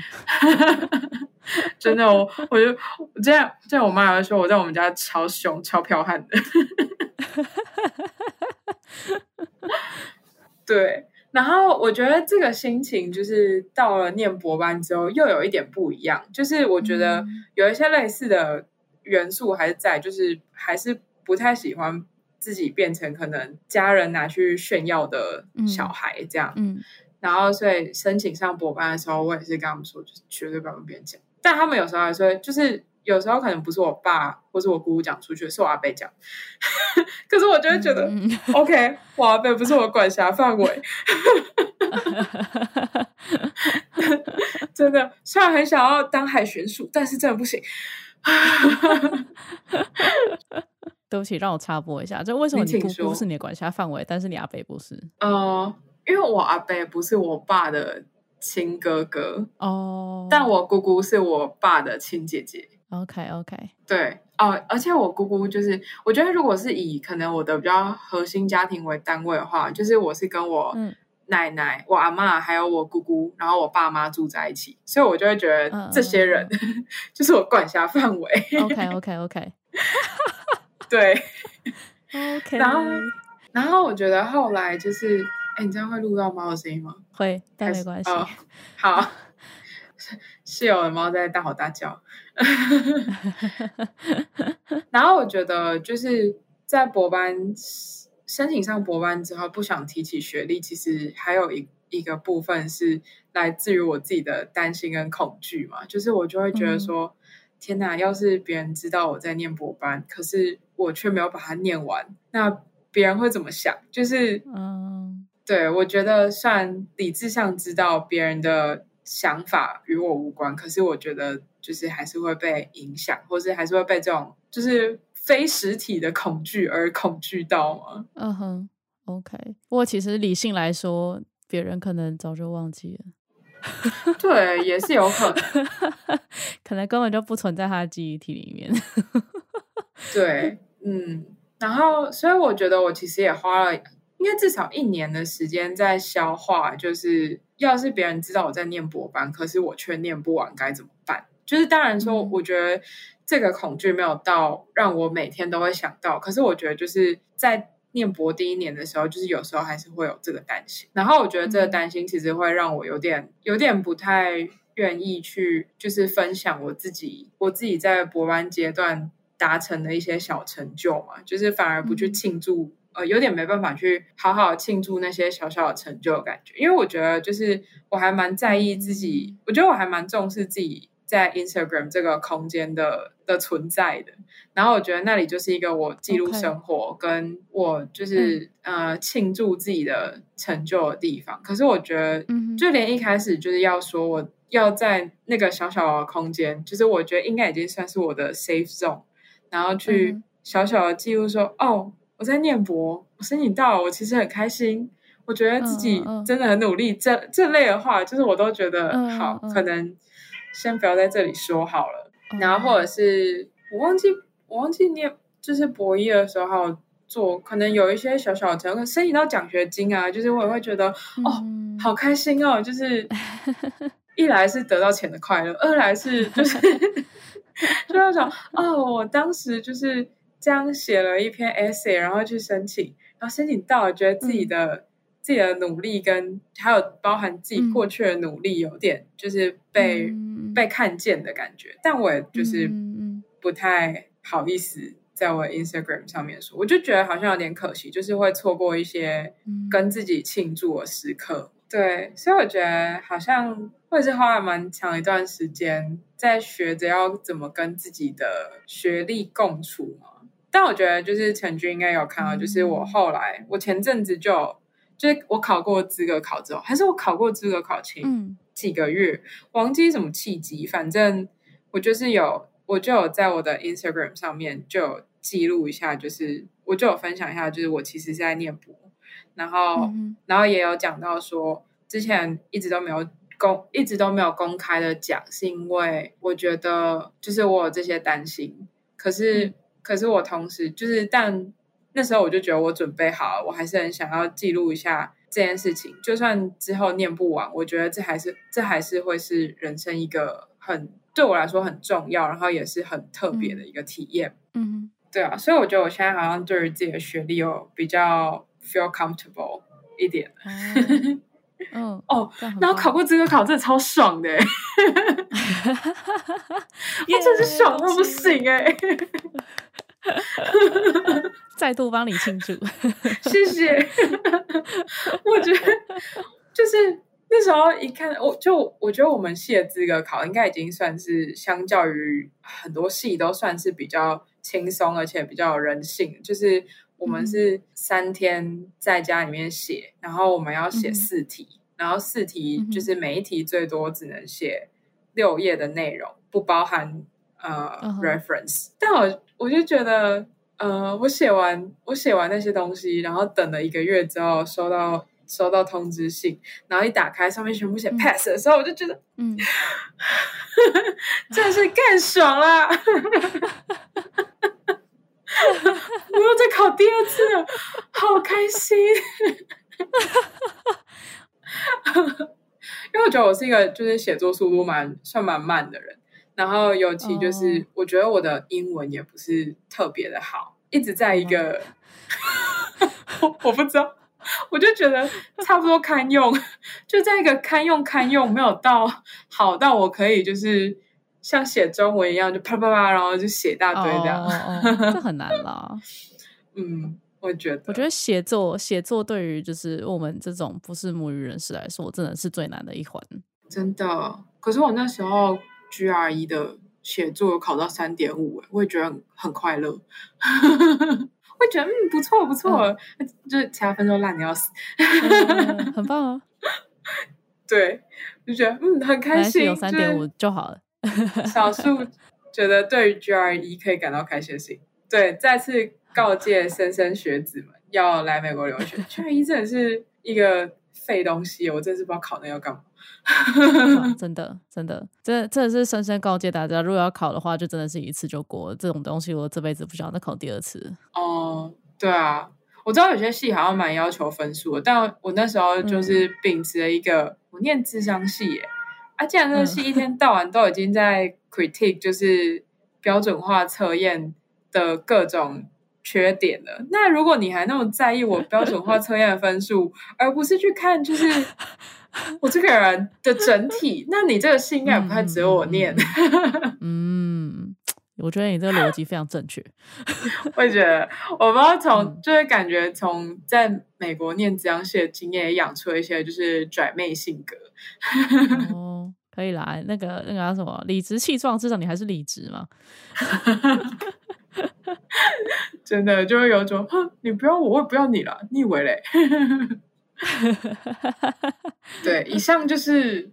真的，我我就这样，这样我妈还说我在我们家超凶、超彪悍的。对。然后我觉得这个心情就是到了念博班之后，又有一点不一样。就是我觉得有一些类似的元素还是在，就是还是不太喜欢自己变成可能家人拿去炫耀的小孩这样。嗯。然后所以申请上博班的时候，我也是跟他们说，就是绝对不要跟别人讲。但他们有时候还说，就是。有时候可能不是我爸或是我姑姑讲出去，是我阿伯讲。可是我就会觉得，OK，我阿伯不是我管辖范围。真的，虽然很想要当海巡署，但是真的不行。对不起，让我插播一下，就为什么你姑姑是你的管辖范围，但是你阿伯不是？呃，因为我阿伯不是我爸的亲哥哥哦，但我姑姑是我爸的亲姐姐。OK，OK，对哦，而且我姑姑就是，我觉得如果是以可能我的比较核心家庭为单位的话，就是我是跟我奶奶、我阿妈还有我姑姑，然后我爸妈住在一起，所以我就会觉得这些人 就是我管辖范围。OK，OK，OK，对，OK，然后，然后我觉得后来就是，哎，你这样会录到猫的声音吗？会，但没关系。好。室友的猫在大吼大叫，然后我觉得就是在博班申请上博班之后，不想提起学历，其实还有一一个部分是来自于我自己的担心跟恐惧嘛，就是我就会觉得说，天哪，要是别人知道我在念博班，可是我却没有把它念完，那别人会怎么想？就是嗯，对我觉得算理智上知道别人的。想法与我无关，可是我觉得就是还是会被影响，或是还是会被这种就是非实体的恐惧而恐惧到吗？嗯哼，OK。不过其实理性来说，别人可能早就忘记了。对，也是有可能，可能根本就不存在他的记忆体里面。对，嗯。然后，所以我觉得我其实也花了应该至少一年的时间在消化，就是。要是别人知道我在念博班，可是我却念不完，该怎么办？就是当然说，我觉得这个恐惧没有到让我每天都会想到。可是我觉得就是在念博第一年的时候，就是有时候还是会有这个担心。然后我觉得这个担心其实会让我有点有点不太愿意去，就是分享我自己我自己在博班阶段达成的一些小成就嘛，就是反而不去庆祝。呃，有点没办法去好好庆祝那些小小的成就的感觉，因为我觉得就是我还蛮在意自己，我觉得我还蛮重视自己在 Instagram 这个空间的的存在的。然后我觉得那里就是一个我记录生活跟我就是、呃庆祝自己的成就的地方。可是我觉得，嗯就连一开始就是要说我要在那个小小的空间，就是我觉得应该已经算是我的 safe zone，然后嗯去小小的记录说，哦，我在念博，我申请到了，我其实很开心。我觉得自己真的很努力，这这类的话，就是我都觉得嗯好，嗯可能先不要在这里说好了。然后哦或者是我忘记我忘记念，就是博一的时候还有做，可能有一些小小的成功，申请到奖学金啊，就是我也会觉得哦，嗯好开心哦，就是一来是得到钱的快乐，二来是就是 就那种哦，我当时就是这样写了一篇 essay，然后去申请，然后申请到了，觉得自己的、自己的努力跟还有包含自己嗯。过去的努力，有点就是被、嗯。被看见的感觉，但我也就是不太好意思在我 Instagram 上面说，我就觉得好像有点可惜，就是会错过一些嗯。跟自己庆祝的时刻。对，所以我觉得好像会是花了蛮长一段时间在学着要怎么跟自己的学历共处嘛。但我觉得就是陈军应该有看到，就是我后来我前阵子就就是我考过资格考之后，还是我考过资格考前嗯。几个月，忘记什么契机，反正我就是有，我就有在我的 Instagram 上面就有记录一下，就是我就有分享一下，就是我其实是在念博，然后、嗯然后也有讲到说，之前一直都没有公，一直都没有公开的讲，是因为我觉得就是我有这些担心，可是、嗯可是我同时就是，但那时候我就觉得我准备好了，我还是很想要记录一下这件事情，就算之后念不完，我觉得这还是这还是会是人生一个很对我来说很重要，然后也是很特别的一个体验。嗯对啊，所以我觉得我现在好像对于自己的学历有比较 feel comfortable 一点。嗯 哦然后考过资格考，真的超爽的欸，我真是爽到不行哎！再度帮你庆祝。谢谢。我觉得就是那时候一看，我就我觉得我们系的资格考应该已经算是相较于很多系都算是比较轻松，而且比较有人性。就是我们是三天在家里面写，然后我们要写四题，然后四题就是每一题最多只能写六页的内容，不包含呃、reference。但我我就觉得。呃，我写完我写完那些东西，然后等了一个月之后，收到收到通知信，然后一打开上面全部写嗯 pass 的时候，我就觉得嗯，真的是更爽啦！我又在考第二次了，好开心！因为我觉得我是一个就是写作速度蛮算蛮慢的人，然后尤其就是哦我觉得我的英文也不是特别的好，一直在一个我 我不知道，我就觉得差不多堪用，就在一个堪用堪用，没有到好到我可以就是像写中文一样就啪啪啪，然后就写一大堆这样。哦哦哦，这很难啦。嗯，我觉得，我觉得写作写作对于就是我们这种不是母语人士来说，真的是最难的一环。真的。可是我那时候 GRE 的写作考到三点五，我也觉得很很快乐。会觉得嗯不错不错，就是其他分都烂的要死。嗯很棒啊！对，就觉得嗯很开心，有三点五就好了。少数觉得对于 GRE 可以感到开心的事情。对，再次告诫莘莘学子们要来美国留学，GRE 真的是一个废东西，我真是不知道考那要干嘛。啊真的，真的，这真的是深深告诫大家，如果要考的话，就真的是一次就过。这种东西我这辈子不想再考第二次。哦，对啊，我知道有些系好像蛮要求分数的，但我那时候就是秉持了一个，我念智商系耶，啊，既然这个戏一天到晚都已经在 critique，就是标准化测验的各种缺点了，那如果你还那么在意我标准化测验的分数，而不是去看就是 我这个人的整体，那你这个戏应该也不太值得我念。嗯，我觉得你这个逻辑非常正确。我也觉得，我不知道从、嗯就是感觉从在美国念这样系的经验，也养出了一些就是拽妹性格。哦，可以啦。那个那个叫什么，理直气壮，至少你还是理直嘛。真的就会有种，哼，你不要我，我也不要你了，你以为嘞？对，以上就是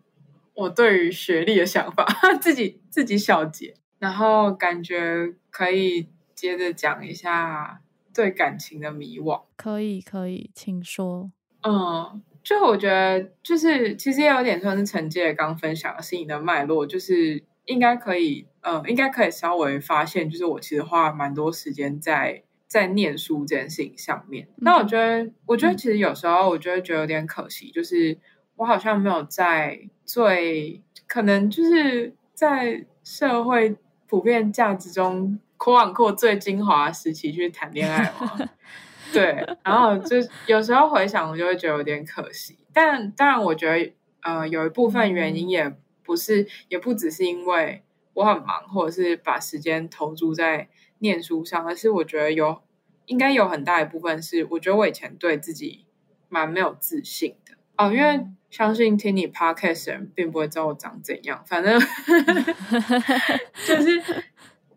我对于学历的想法，自己自己小结，然后感觉可以接着讲一下对感情的迷惘。可以，可以，请说。嗯，就我觉得，就是其实也有点算是承接刚分享的事情的脉络，就是应该可以，呃，应该可以稍微发现，就是我其实花蛮多时间在在念书这件事情上面。那我觉得，我觉得其实有时候，我就会觉得有点可惜，就是我好像没有在最可能就是在社会普遍价值中扩往过最精华时期去谈恋爱嘛。对，然后就有时候回想，我就会觉得有点可惜。但当然，我觉得呃，有一部分原因也不是，也不只是因为我很忙，或者是把时间投注在念书上，而是我觉得有应该有很大一部分是，我觉得我以前对自己蛮没有自信的哦。因为相信听你 podcast 人并不会知道我长怎样，反正 就是，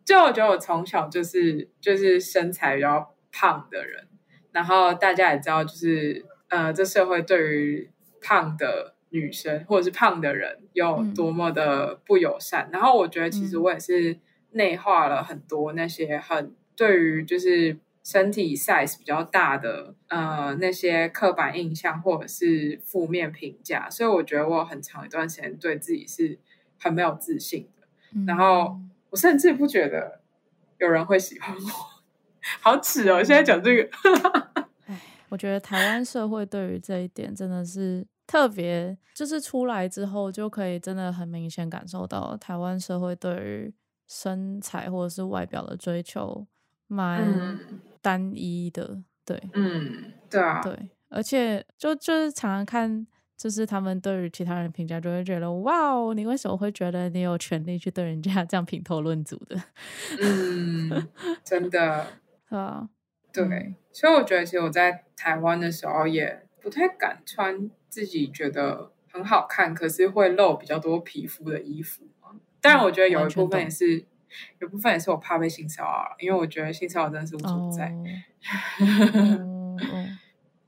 就我觉得我从小就是就是身材比较胖的人。然后大家也知道，就是呃，这社会对于胖的女生或者是胖的人有多么的不友善。然后我觉得，其实我也是内化了很多那些很对于就是身体 size 比较大的呃那些刻板印象或者是负面评价。所以我觉得我很长一段时间对自己是很没有自信的。然后我甚至不觉得有人会喜欢我。好耻哦！现在讲这个，哎，我觉得台湾社会对于这一点真的是特别，就是出来之后就可以真的很明显感受到台湾社会对于身材或者是外表的追求蛮单一的。对，嗯，对啊，对，而且就就是常常看。就是他们对于其他人评价，就会觉得哇哦，你为什么会觉得你有权利去对人家 这样评头论足的？嗯，真的啊，对。所以我觉得，其实我在台湾的时候也不太敢穿自己觉得很好看，可是会露比较多皮肤的衣服嘛。当然，我觉得有一部分也是，有部分也是我怕被性骚扰，因为我觉得性骚扰真的是无所不在。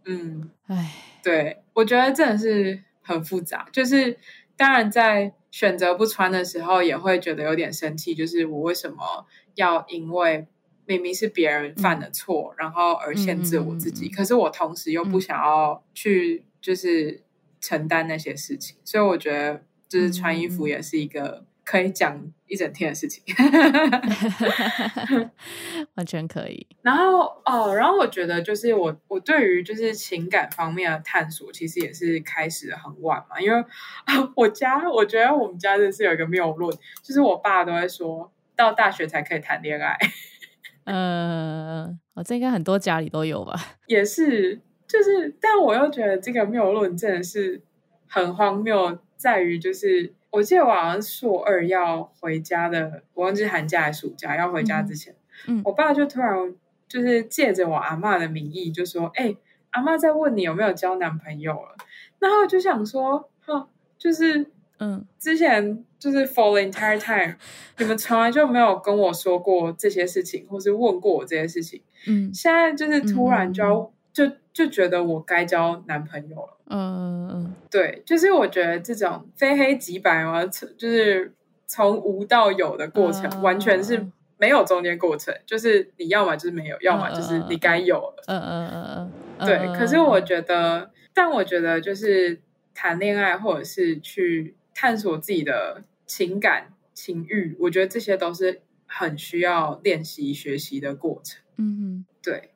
嗯，哎，对，我觉得真的是很复杂。就是当然在选择不穿的时候，也会觉得有点生气。就是我为什么要因为明明是别人犯的错，然后而限制我自己？可是我同时又不想要去，就是承担那些事情。所以我觉得，就是穿衣服也是一个。可以讲一整天的事情，完全可以。然后哦，然后我觉得就是我我对于就是情感方面的探索，其实也是开始的很晚嘛。因为 我家我觉得我们家就是有一个谬论，就是我爸都会说到大学才可以谈恋爱。呃，哦，这应该很多家里都有吧？也是，就是，但我又觉得这个谬论真的是很荒谬，在于就是。我记得我好像硕二要回家的，我忘记寒假还是暑假要回家之前，嗯，我爸就突然就是借着我阿妈的名义就说：“哎，阿妈在问你有没有交男朋友了。”然后就想说：“哼，就是嗯，之前就是 for the entire time，你们从来就没有跟我说过这些事情，或是问过我这些事情，嗯，现在就是突然就要。”就就觉得我该交男朋友了，嗯嗯，对，就是我觉得这种非黑即白嘛，就是从无到有的过程，完全是没有中间过程，就是你要么就是没有，要么就是你该有了，嗯嗯嗯嗯，对。可是我觉得，但我觉得就是谈恋爱或者是去探索自己的情感情欲，我觉得这些都是很需要练习学习的过程，嗯哼，对。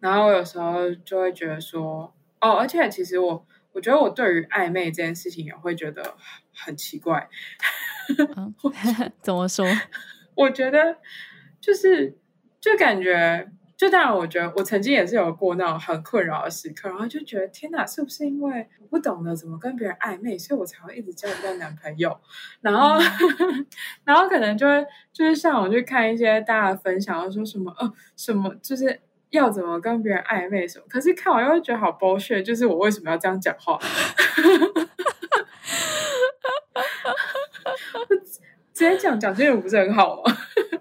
然后我有时候就会觉得说，哦，而且其实我我觉得我对于暧昧这件事情也会觉得很奇怪。怎么说？我觉得就是就感觉，就当然，我觉得我曾经也是有过那种很困扰的时刻，然后就觉得天哪，是不是因为我不懂得怎么跟别人暧昧，所以我才会一直交不到男朋友？然后，然后可能就会就是上网去看一些大家分享，说什么呃什么就是。要怎么跟别人暧昧什么？可是看完又会觉得好剥削，就是我为什么要这样讲话？直接讲讲这种不是很好吗？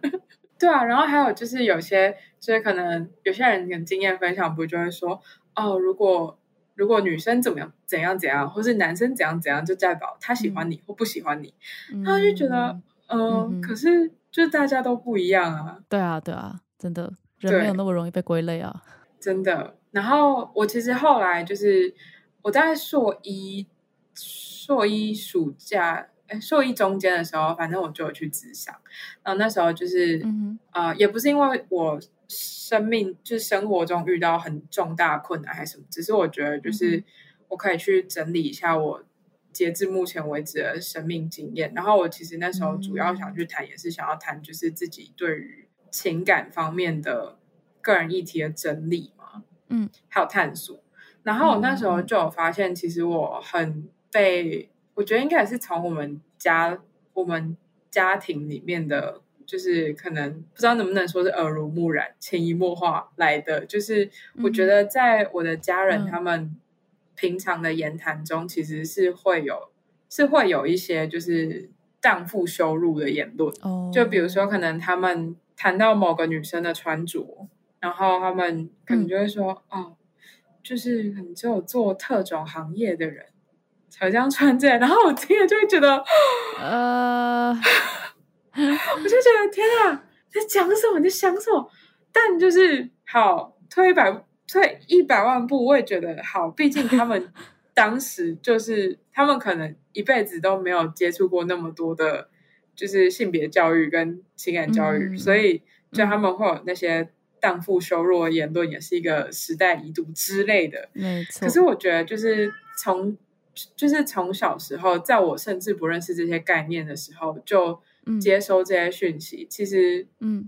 对啊，然后还有就是有些就是可能有些人跟经验分享，不就会说哦，如果如果女生怎么样怎样怎样，或是男生怎样怎样，就代表他喜欢你或不喜欢你，他就觉得嗯，可是就大家都不一样啊。对啊，对啊，真的人没有那么容易被归类啊，真的。然后我其实后来就是我在硕一硕一暑假。哎，硕一中间的时候，反正我就有去自想，然后那时候就是，呃，也不是因为我生命就是生活中遇到很重大困难还是什么，只是我觉得就是我可以去整理一下我截至目前为止的生命经验。然后我其实那时候主要想去谈，也是想要谈就是自己对于情感方面的个人议题的整理嘛，嗯，还有探索。然后我那时候就有发现，其实我很被。我觉得应该也是从我们家、我们家庭里面的，就是可能不知道能不能说是耳濡目染、潜移默化来的。就是我觉得在我的家人他们平常的言谈中，其实是会有是会有一些就是荡妇羞辱的言论。哦，就比如说可能他们谈到某个女生的穿着，然后他们可能就会说：“哦，就是可能只有做特种行业的人。”才这样穿这，然后我听了就会觉得，呃，我就觉得天啊，在讲什么？你在想什么？但就是好退一百退一百万步，我也觉得好。毕竟他们当时就是他们可能一辈子都没有接触过那么多的，就是性别教育跟情感教育，所以就他们会有那些荡妇羞辱的言论，也是一个时代遗毒之类的。没错。可是我觉得就是从。就是从小时候，在我甚至不认识这些概念的时候，就接收这些讯息，其实嗯，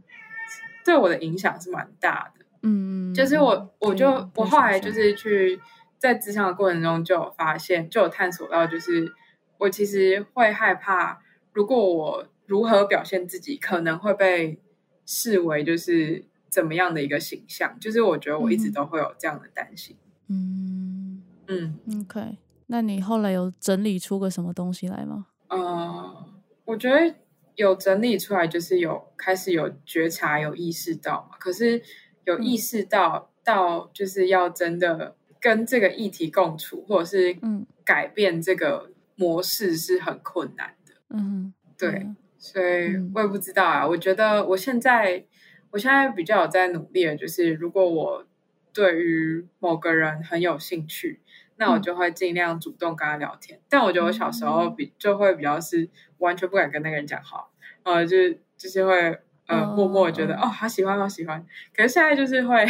对我的影响是蛮大的。嗯，就是我，我就我后来就是去在职场的过程中，就有发现，就有探索到，就是我其实会害怕，如果我如何表现自己，可能会被视为就是怎么样的一个形象。就是我觉得我一直都会有这样的担心。嗯嗯，OK。那你后来有整理出个什么东西来吗？呃，我觉得有整理出来，就是有开始有觉察、有意识到嘛。可是有意识到到就是要真的跟这个议题共处，或者是嗯改变这个模式是很困难的。嗯，对，所以我也不知道啊。我觉得我现在我现在比较有在努力的，就是如果我对于某个人很有兴趣。那我就会尽量主动跟他聊天，但我觉得我小时候比就会比较是完全不敢跟那个人讲话，呃，就是就是会呃默默觉得哦。好喜欢好喜欢，可是现在就是会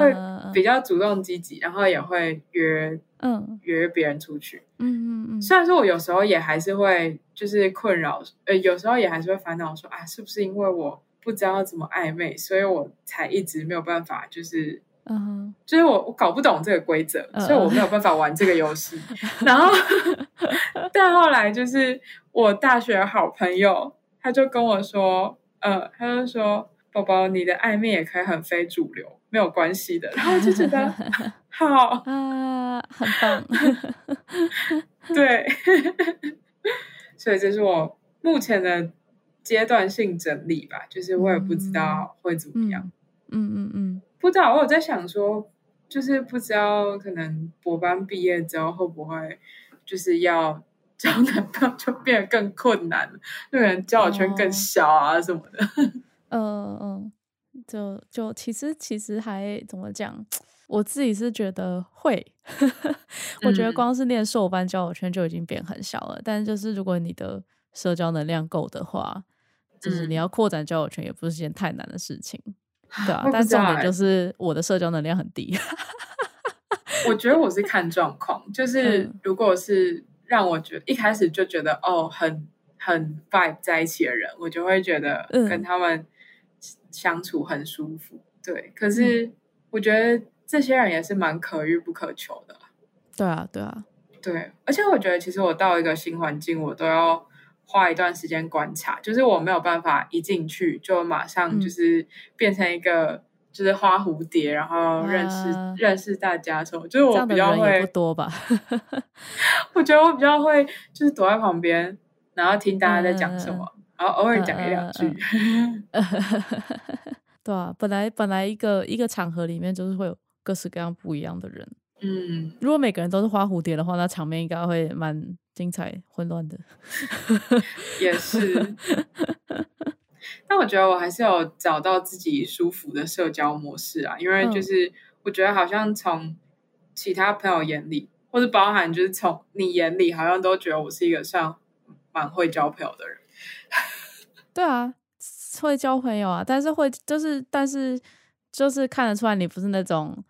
会比较主动积极，然后也会约嗯约别人出去，嗯嗯嗯，虽然说我有时候也还是会就是困扰，呃有时候也还是会烦恼说啊是不是因为我不知道怎么暧昧，所以我才一直没有办法就是。嗯，就是我我搞不懂这个规则，所以我没有办法玩这个游戏。然后，但后来就是我大学好朋友，他就跟我说，呃，他就说，宝宝，你的暧昧也可以很非主流，没有关系的。然后就觉得 好啊，很棒。对，所以这是我目前的阶段性整理吧，就是我也不知道会怎么样。嗯嗯嗯。不知道，我有在想说，就是不知道可能博班毕业之后会不会就是要 交男朋友就变得更困难了，可能交友圈更小啊什么的。嗯嗯，就就其实其实还怎么讲，我自己是觉得会，我觉得光是念硕班交友圈就已经变很小了。但就是如果你的社交能量够的话，就是你要扩展交友圈也不是件太难的事情。对啊，但重点就是我的社交能量很低。我觉得我是看状况，就 是如果是让我觉得一开始就觉得哦很很 vibe 在一起的人，我就会觉得跟他们相处很舒服。对，可是我觉得这些人也是蛮可遇不可求的。对啊，对啊，对。而且我觉得其实我到一个新环境，我都要。花一段时间观察，就是我没有办法一进去就马上就是变成一个就是花蝴蝶，然后认识认识大家什么，就是我比较会不多吧。我觉得我比较会就是躲在旁边，然后听大家在讲什么，然后偶尔讲一两句。对啊，本来本来一个一个场合里面就是会有各式各样不一样的人。嗯，如果每个人都是花蝴蝶的话，那场面应该会蛮精彩混乱的。也是。但我觉得我还是有找到自己舒服的社交模式啊，因为就是我觉得好像从其他朋友眼里，或者包含就是从你眼里，好像都觉得我是一个像蛮会交朋友的人。对啊，会交朋友啊，但是会就是但是就是看得出来你不是那种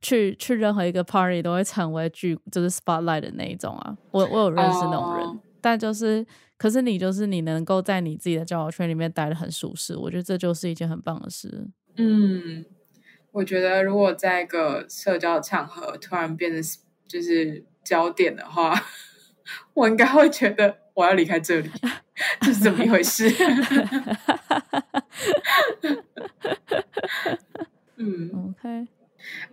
去去任何一个 party 都会成为聚就是 spotlight 的那一种啊。我我有认识那种人，但就是。可是你就是你能够在你自己的交友圈里面待的很舒适，我觉得这就是一件很棒的事。嗯，我觉得如果在一个社交场合突然变成就是焦点的话，我应该会觉得我要离开这里，这是怎么一回事？嗯，OK。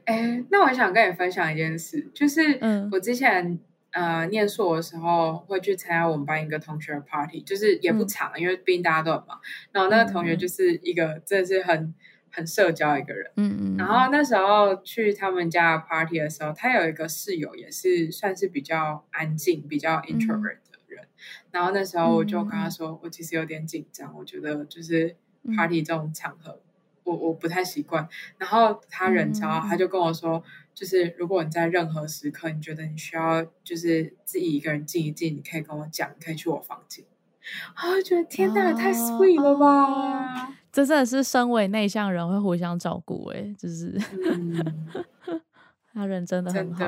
哎，那我想跟你分享一件事，就是我之前。呃，念硕的时候会去参加我们班一个同学的 party，就是也不长，因为毕竟大家都很忙。然后那个同学就是一个真的是很很社交一个人，嗯嗯。然后那时候去他们家 party 的时候，他有一个室友也是算是比较安静、比较 introvert 的人。然后那时候我就跟他说，我其实有点紧张，我觉得就是 party 这种场合，我我不太习惯。然后他人超好，他就跟我说。就是如果你在任何时刻，你觉得你需要就是自己一个人静一静，你可以跟我讲，你可以去我房间。啊，觉得天哪，太 sweet 了吧！这真的是身为内向人会互相照顾哎，就是 他人真的很好，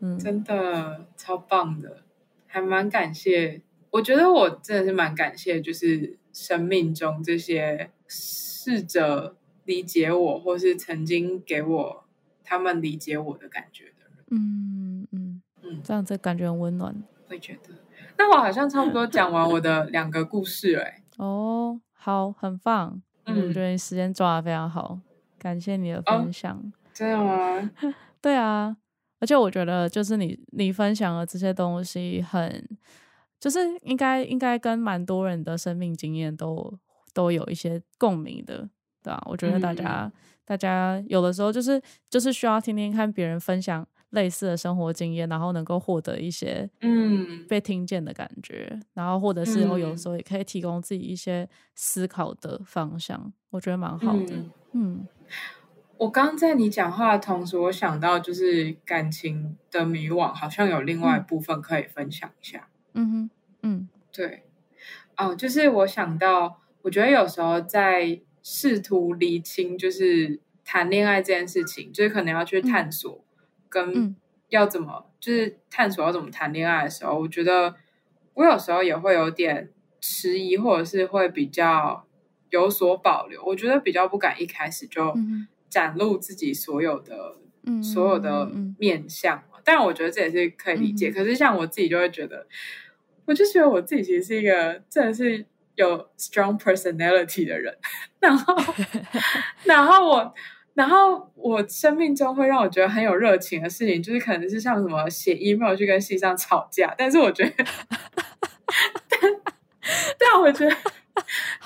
嗯，真的超棒的，还蛮感谢。我觉得我真的是蛮感谢，就是生命中这些试着理解我，或是曾经给我。他们理解我的感觉的人，嗯嗯。嗯，这样子感觉很温暖，会觉得。那我好像差不多讲完我的两个故事欸，哦，好，很棒，嗯，我觉得你时间抓的非常好，感谢你的分享，真的吗？对啊，而且我觉得就是你你分享的这些东西，很就是应该应该跟蛮多人的生命经验都都有一些共鸣的，对啊，我觉得大家。大家有的时候就是就是需要听听看别人分享类似的生活经验，然后能够获得一些嗯被听见的感觉，然后或者是我有时候也可以提供自己一些思考的方向，我觉得蛮好的。嗯，我刚刚在你讲话的同时，我想到就是感情的迷惘，好像有另外一部分可以分享一下。嗯哼，嗯，对，哦，就是我想到，我觉得有时候在。试图厘清，就是谈恋爱这件事情，就是可能要去探索，跟要怎么，就是探索要怎么谈恋爱的时候，我觉得我有时候也会有点迟疑，或者是会比较有所保留。我觉得比较不敢一开始就展露自己所有的所有的面相，但我觉得这也是可以理解。可是像我自己就会觉得，我就觉得我自己其实是一个真的是。有 strong personality 的人，然后，然后我，然后我生命中会让我觉得很有热情的事情，就是可能是像什么写 email 去跟系上吵架，但是我觉得，但但我觉得，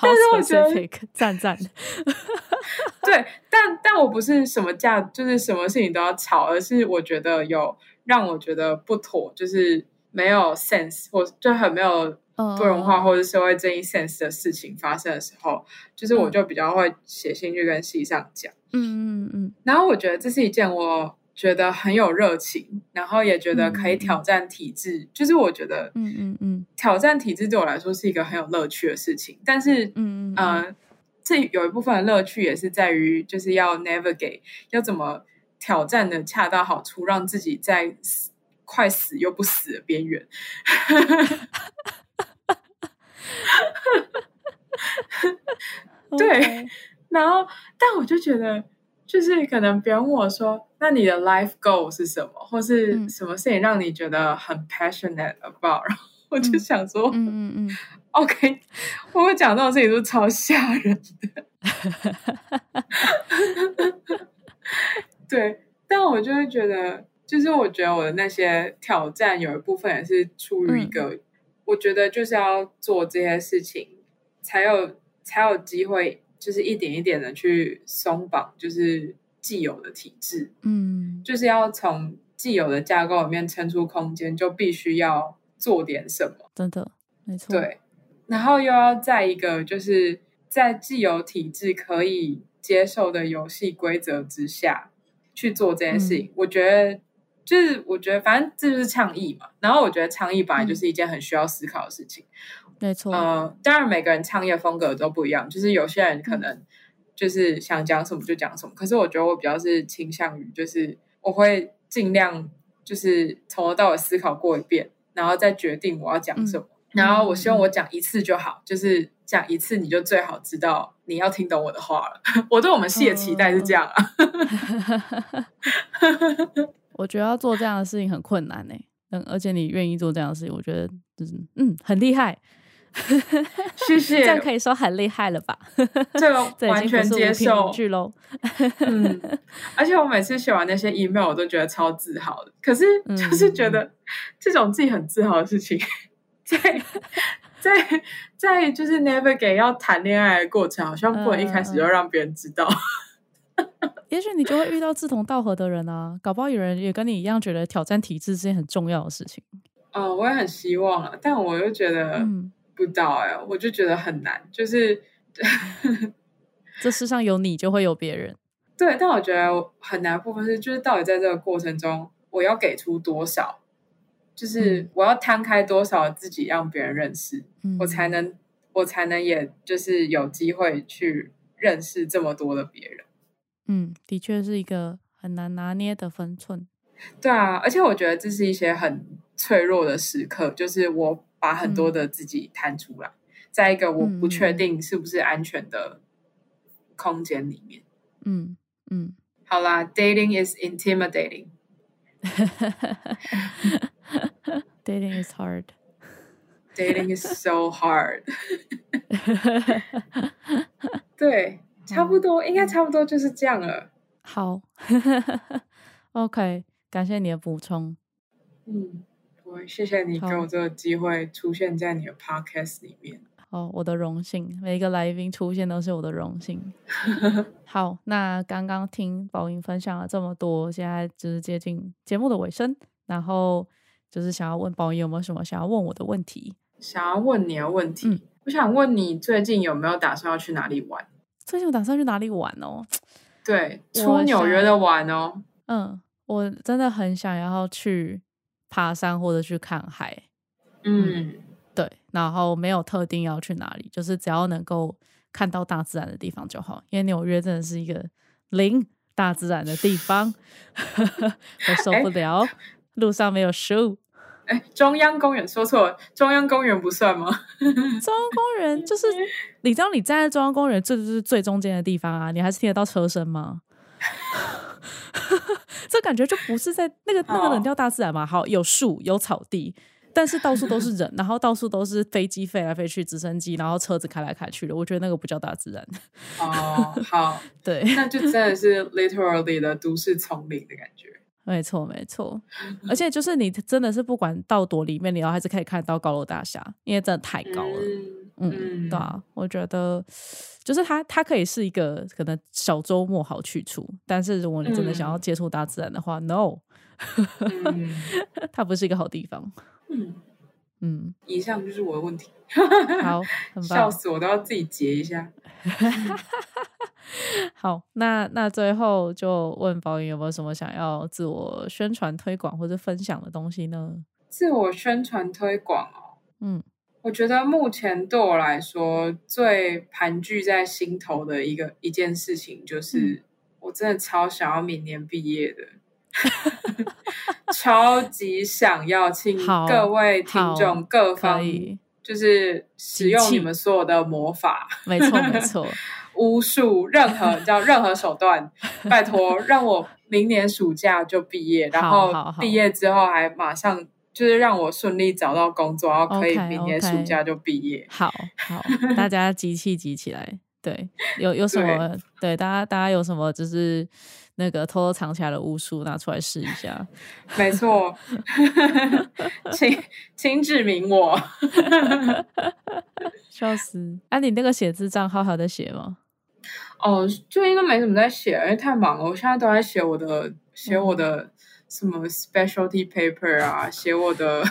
但是我觉得赞赞，对，但但我不是什么架，就是什么事情都要吵，而是我觉得有让我觉得不妥，就是没有 sense 或就很没有。多元化或者社会正义 sense 的事情发生的时候，就是我就比较会写信去跟系上讲，嗯嗯嗯，然后我觉得这是一件我觉得很有热情，然后也觉得可以挑战体制，就是我觉得，嗯嗯嗯，挑战体制对我来说是一个很有乐趣的事情，但是，嗯嗯，这有一部分的乐趣也是在于，就是要 navigate，要怎么挑战的恰到好处，让自己在快死又不死的边缘。对，然后，但我就觉得，就是可能别人问我说：“那你的 life goal 是什么，或是什么事情让你觉得很 passionate about？” 然后我就想说：“嗯嗯嗯，OK，我会讲这种事情都超吓人的。”对，但我就会觉得，就是我觉得我的那些挑战有一部分也是出于一个。我觉得就是要做这些事情，才有才有机会，就是一点一点的去松绑，就是既有的体制，嗯就是要从既有的架构里面撑出空间，就必须要做点什么。真的没错，，对，然后又要在一个就是在既有体制可以接受的游戏规则之下去做这件事情。我觉得就是我觉得反正这就是倡议嘛。然后我觉得倡议本来就是一件很需要思考的事情。没错，呃，当然每个人倡议的风格都不一样，就是有些人可能就是想讲什么就讲什么，可是我觉得我比较是倾向于就是我会尽量就是从头到尾思考过一遍，然后再决定我要讲什么。然后我希望我讲一次就好，就是讲一次你就最好知道你要听懂我的话了。我对我们系的期待是这样啊。我觉得要做这样的事情很困难呢、嗯，而且你愿意做这样的事情，我觉得就是嗯很厉害，谢谢，这样可以说很厉害了吧？这个 完全接受无。据喽。嗯，而且我每次写完那些 email，我都觉得超自豪的。可是嗯就是觉得这种自己很自豪的事情，在在在就是 navigate 要谈恋爱的过程，好像不能一开始就让别人知道。也许你就会遇到志同道合的人啊，搞不好有人也跟你一样觉得挑战体制是件很重要的事情。哦，我也很希望啊，但我又觉得嗯，不到哎、我就觉得很难，就是这世上有你就会有别人。对，但我觉得很难的部分是，就是到底在这个过程中，我要给出多少，就是嗯我要摊开多少自己让别人认识，嗯，我才能我才能也就是有机会去认识这么多的别人。嗯，的确是一个很难拿捏的分寸。对啊，而且我觉得这是一些很脆弱的时刻，就是我把很多的自己摊出来，在一个我不确定是不是安全的空间里面。嗯嗯，好啦，dating is intimidating。dating is hard。Dating is so hard。对，差不多，应该差不多就是这样了。好，OK，感谢你的补充。嗯，我谢谢你给我这个机会出现在你的 podcast 里面。哦，我的荣幸，每一个来宾出现都是我的荣幸。好，那刚刚听宝英分享了这么多，现在就是接近节目的尾声，然后就是想要问宝英有没有什么想要问我的问题？想要问你的问题，嗯我想问你最近有没有打算要去哪里玩？最近我打算去哪里玩哦？对，我出纽约的玩哦。嗯，我真的很想要去爬山或者去看海。嗯，对，然后没有特定要去哪里，就是只要能够看到大自然的地方就好。因为纽约真的是一个零大自然的地方，我受不了。路上没有树，哎，中央公园说错了，中央公园不算吗？中央公园就是 你知道你站在中央公园这就是最中间的地方啊，你还是听得到车声吗？这感觉就不是在那个那个冷掉大自然嘛。好，有树有草地，但是到处都是人，然后到处都是飞机飞来飞去，直升机，然后车子开来开去的。我觉得那个不叫大自然。哦，好，对，那就真的是 literally 的都市丛林的感觉。没错没错，而且就是你真的是不管到多里面，你都还是可以看到高楼大厦，因为真的太高了。嗯嗯，对啊，我觉得就是它，它可以是一个可能小周末好去处，但是如果你真的想要接触大自然的话、n o 嗯它不是一个好地方。嗯，嗯，以上就是我的问题，好，很 笑。死我都要自己截一下。好，那那最后就问宝云有没有什么想要自我宣传、推广或者分享的东西呢？自我宣传推广哦，嗯我觉得目前对我来说最盘踞在心头的一个一件事情，就是、嗯我真的超想要明年毕业的，超级想要，请各位听众各方，就是使用你们所有的魔法。没错没错，巫术，任何叫任何手段，拜托让我明年暑假就毕业，然后毕业之后还马上就是让我顺利找到工作，然后可以明年暑假就毕业。好好，大家集气集起来。对，有有什对么？对，大家大家有什么就是那个偷偷藏起来的巫术拿出来试一下。没错，请请指明我。笑死！啊，你那个写字账号还有在写吗？哦，最近都没怎么在写，因为太忙了。我现在都在写我的写我的什么 specialty paper 啊，写我的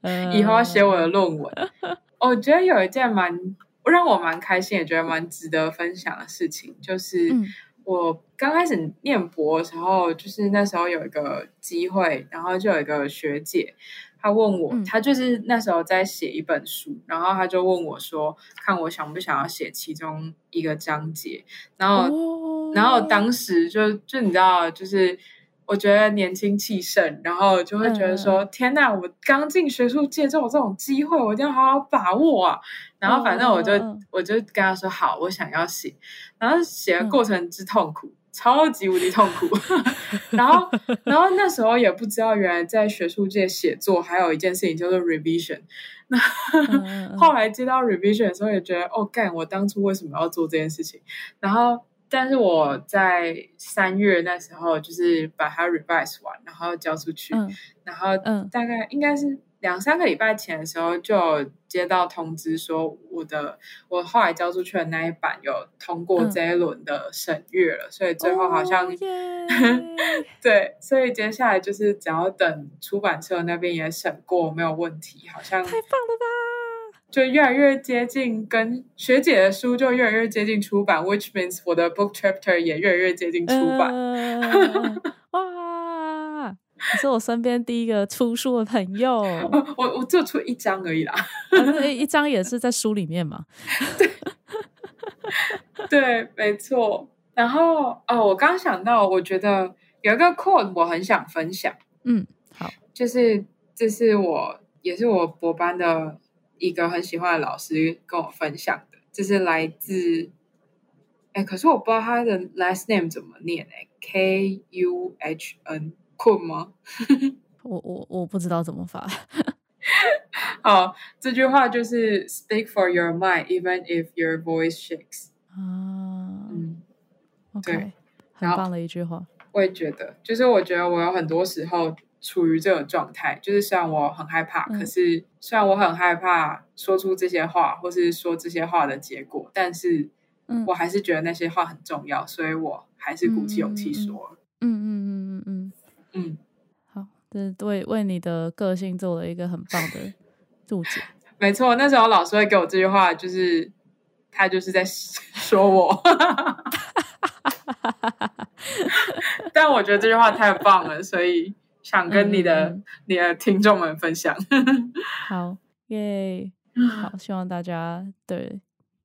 呃，以后要写我的论文。我觉得有一件蛮让我蛮开心，也觉得蛮值得分享的事情，就是嗯我刚开始念博的时候，就是那时候有一个机会，然后就有一个学姐。她问我，他就是那时候在写一本书，然后他就问我说，看我想不想要写其中一个章节，然后哦然后当时就就你知道，就是我觉得年轻气盛，然后就会觉得说，天呐，我刚进学术界就有这种机会，我一定要好好把握啊！然后反正我就、我就跟他说好，我想要写，然后写的过程之痛苦。超级无敌痛苦，然后，然后那时候也不知道，原来在学术界写作还有一件事情叫做 revision。那、后来接到 revision 的时候，也觉得哦，干，我当初为什么要做这件事情？然后，但是我在三月那时候就是把它 revise 完，然后交出去，嗯。然后嗯。大概应该是两三个礼拜前的时候，就有接到通知说我的我后来交出去的那一版有通过嗯这一轮的审阅了，所以最后好像、对，所以接下来就是只要等出版社那边也审过没有问题，好像太棒了吧！就越来越接近跟学姐的书就越来越接近出版，which means 我的 book chapter 也越来越接近出版。你是我身边第一个出书的朋友，哦我我就出一张而已啦。啊一张也是在书里面嘛？对，没错。然后哦，我刚想到，我觉得有一个 quote 我很想分享，嗯，好，就是这是我也是我博班的一个很喜欢的老师跟我分享的，这是来自哎，可是我不知道他的 last name 怎么念哎，K U H N 困吗？我我我不知道怎么发。好，这句话就是 speak for your mind, even if your voice shakes。啊嗯，，OK，对很棒的一句话。我也觉得，就是我觉得我有很多时候处于这种状态，就是虽然我很害怕，嗯可是虽然我很害怕说出这些话，或是说这些话的结果，但是嗯我还是觉得那些话很重要，所以我还是鼓起勇气说嗯嗯嗯嗯，嗯，好，这是为为你的个性做了一个很棒的注解。没错，那时候老师会给我这句话，就是他就是在说我。但我觉得这句话太棒了，所以想跟你的、嗯嗯你的听众们分享。好，耶！好，希望大家对，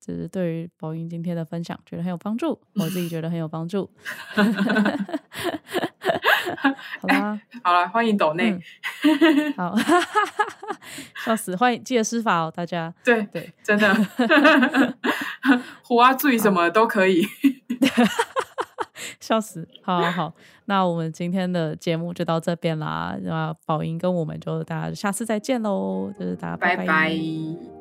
就是对于宝英今天的分享觉得很有帮助，我自己觉得很有帮助。好啦，好了，欢迎抖内。嗯 好，笑死！欢迎记得施法哦，大家。对对，真的，胡啊注意什么都可以。笑死！好好好，那我们今天的节目就到这边啦。那宝英跟我们就大家下次再见喽，就是大家拜拜拜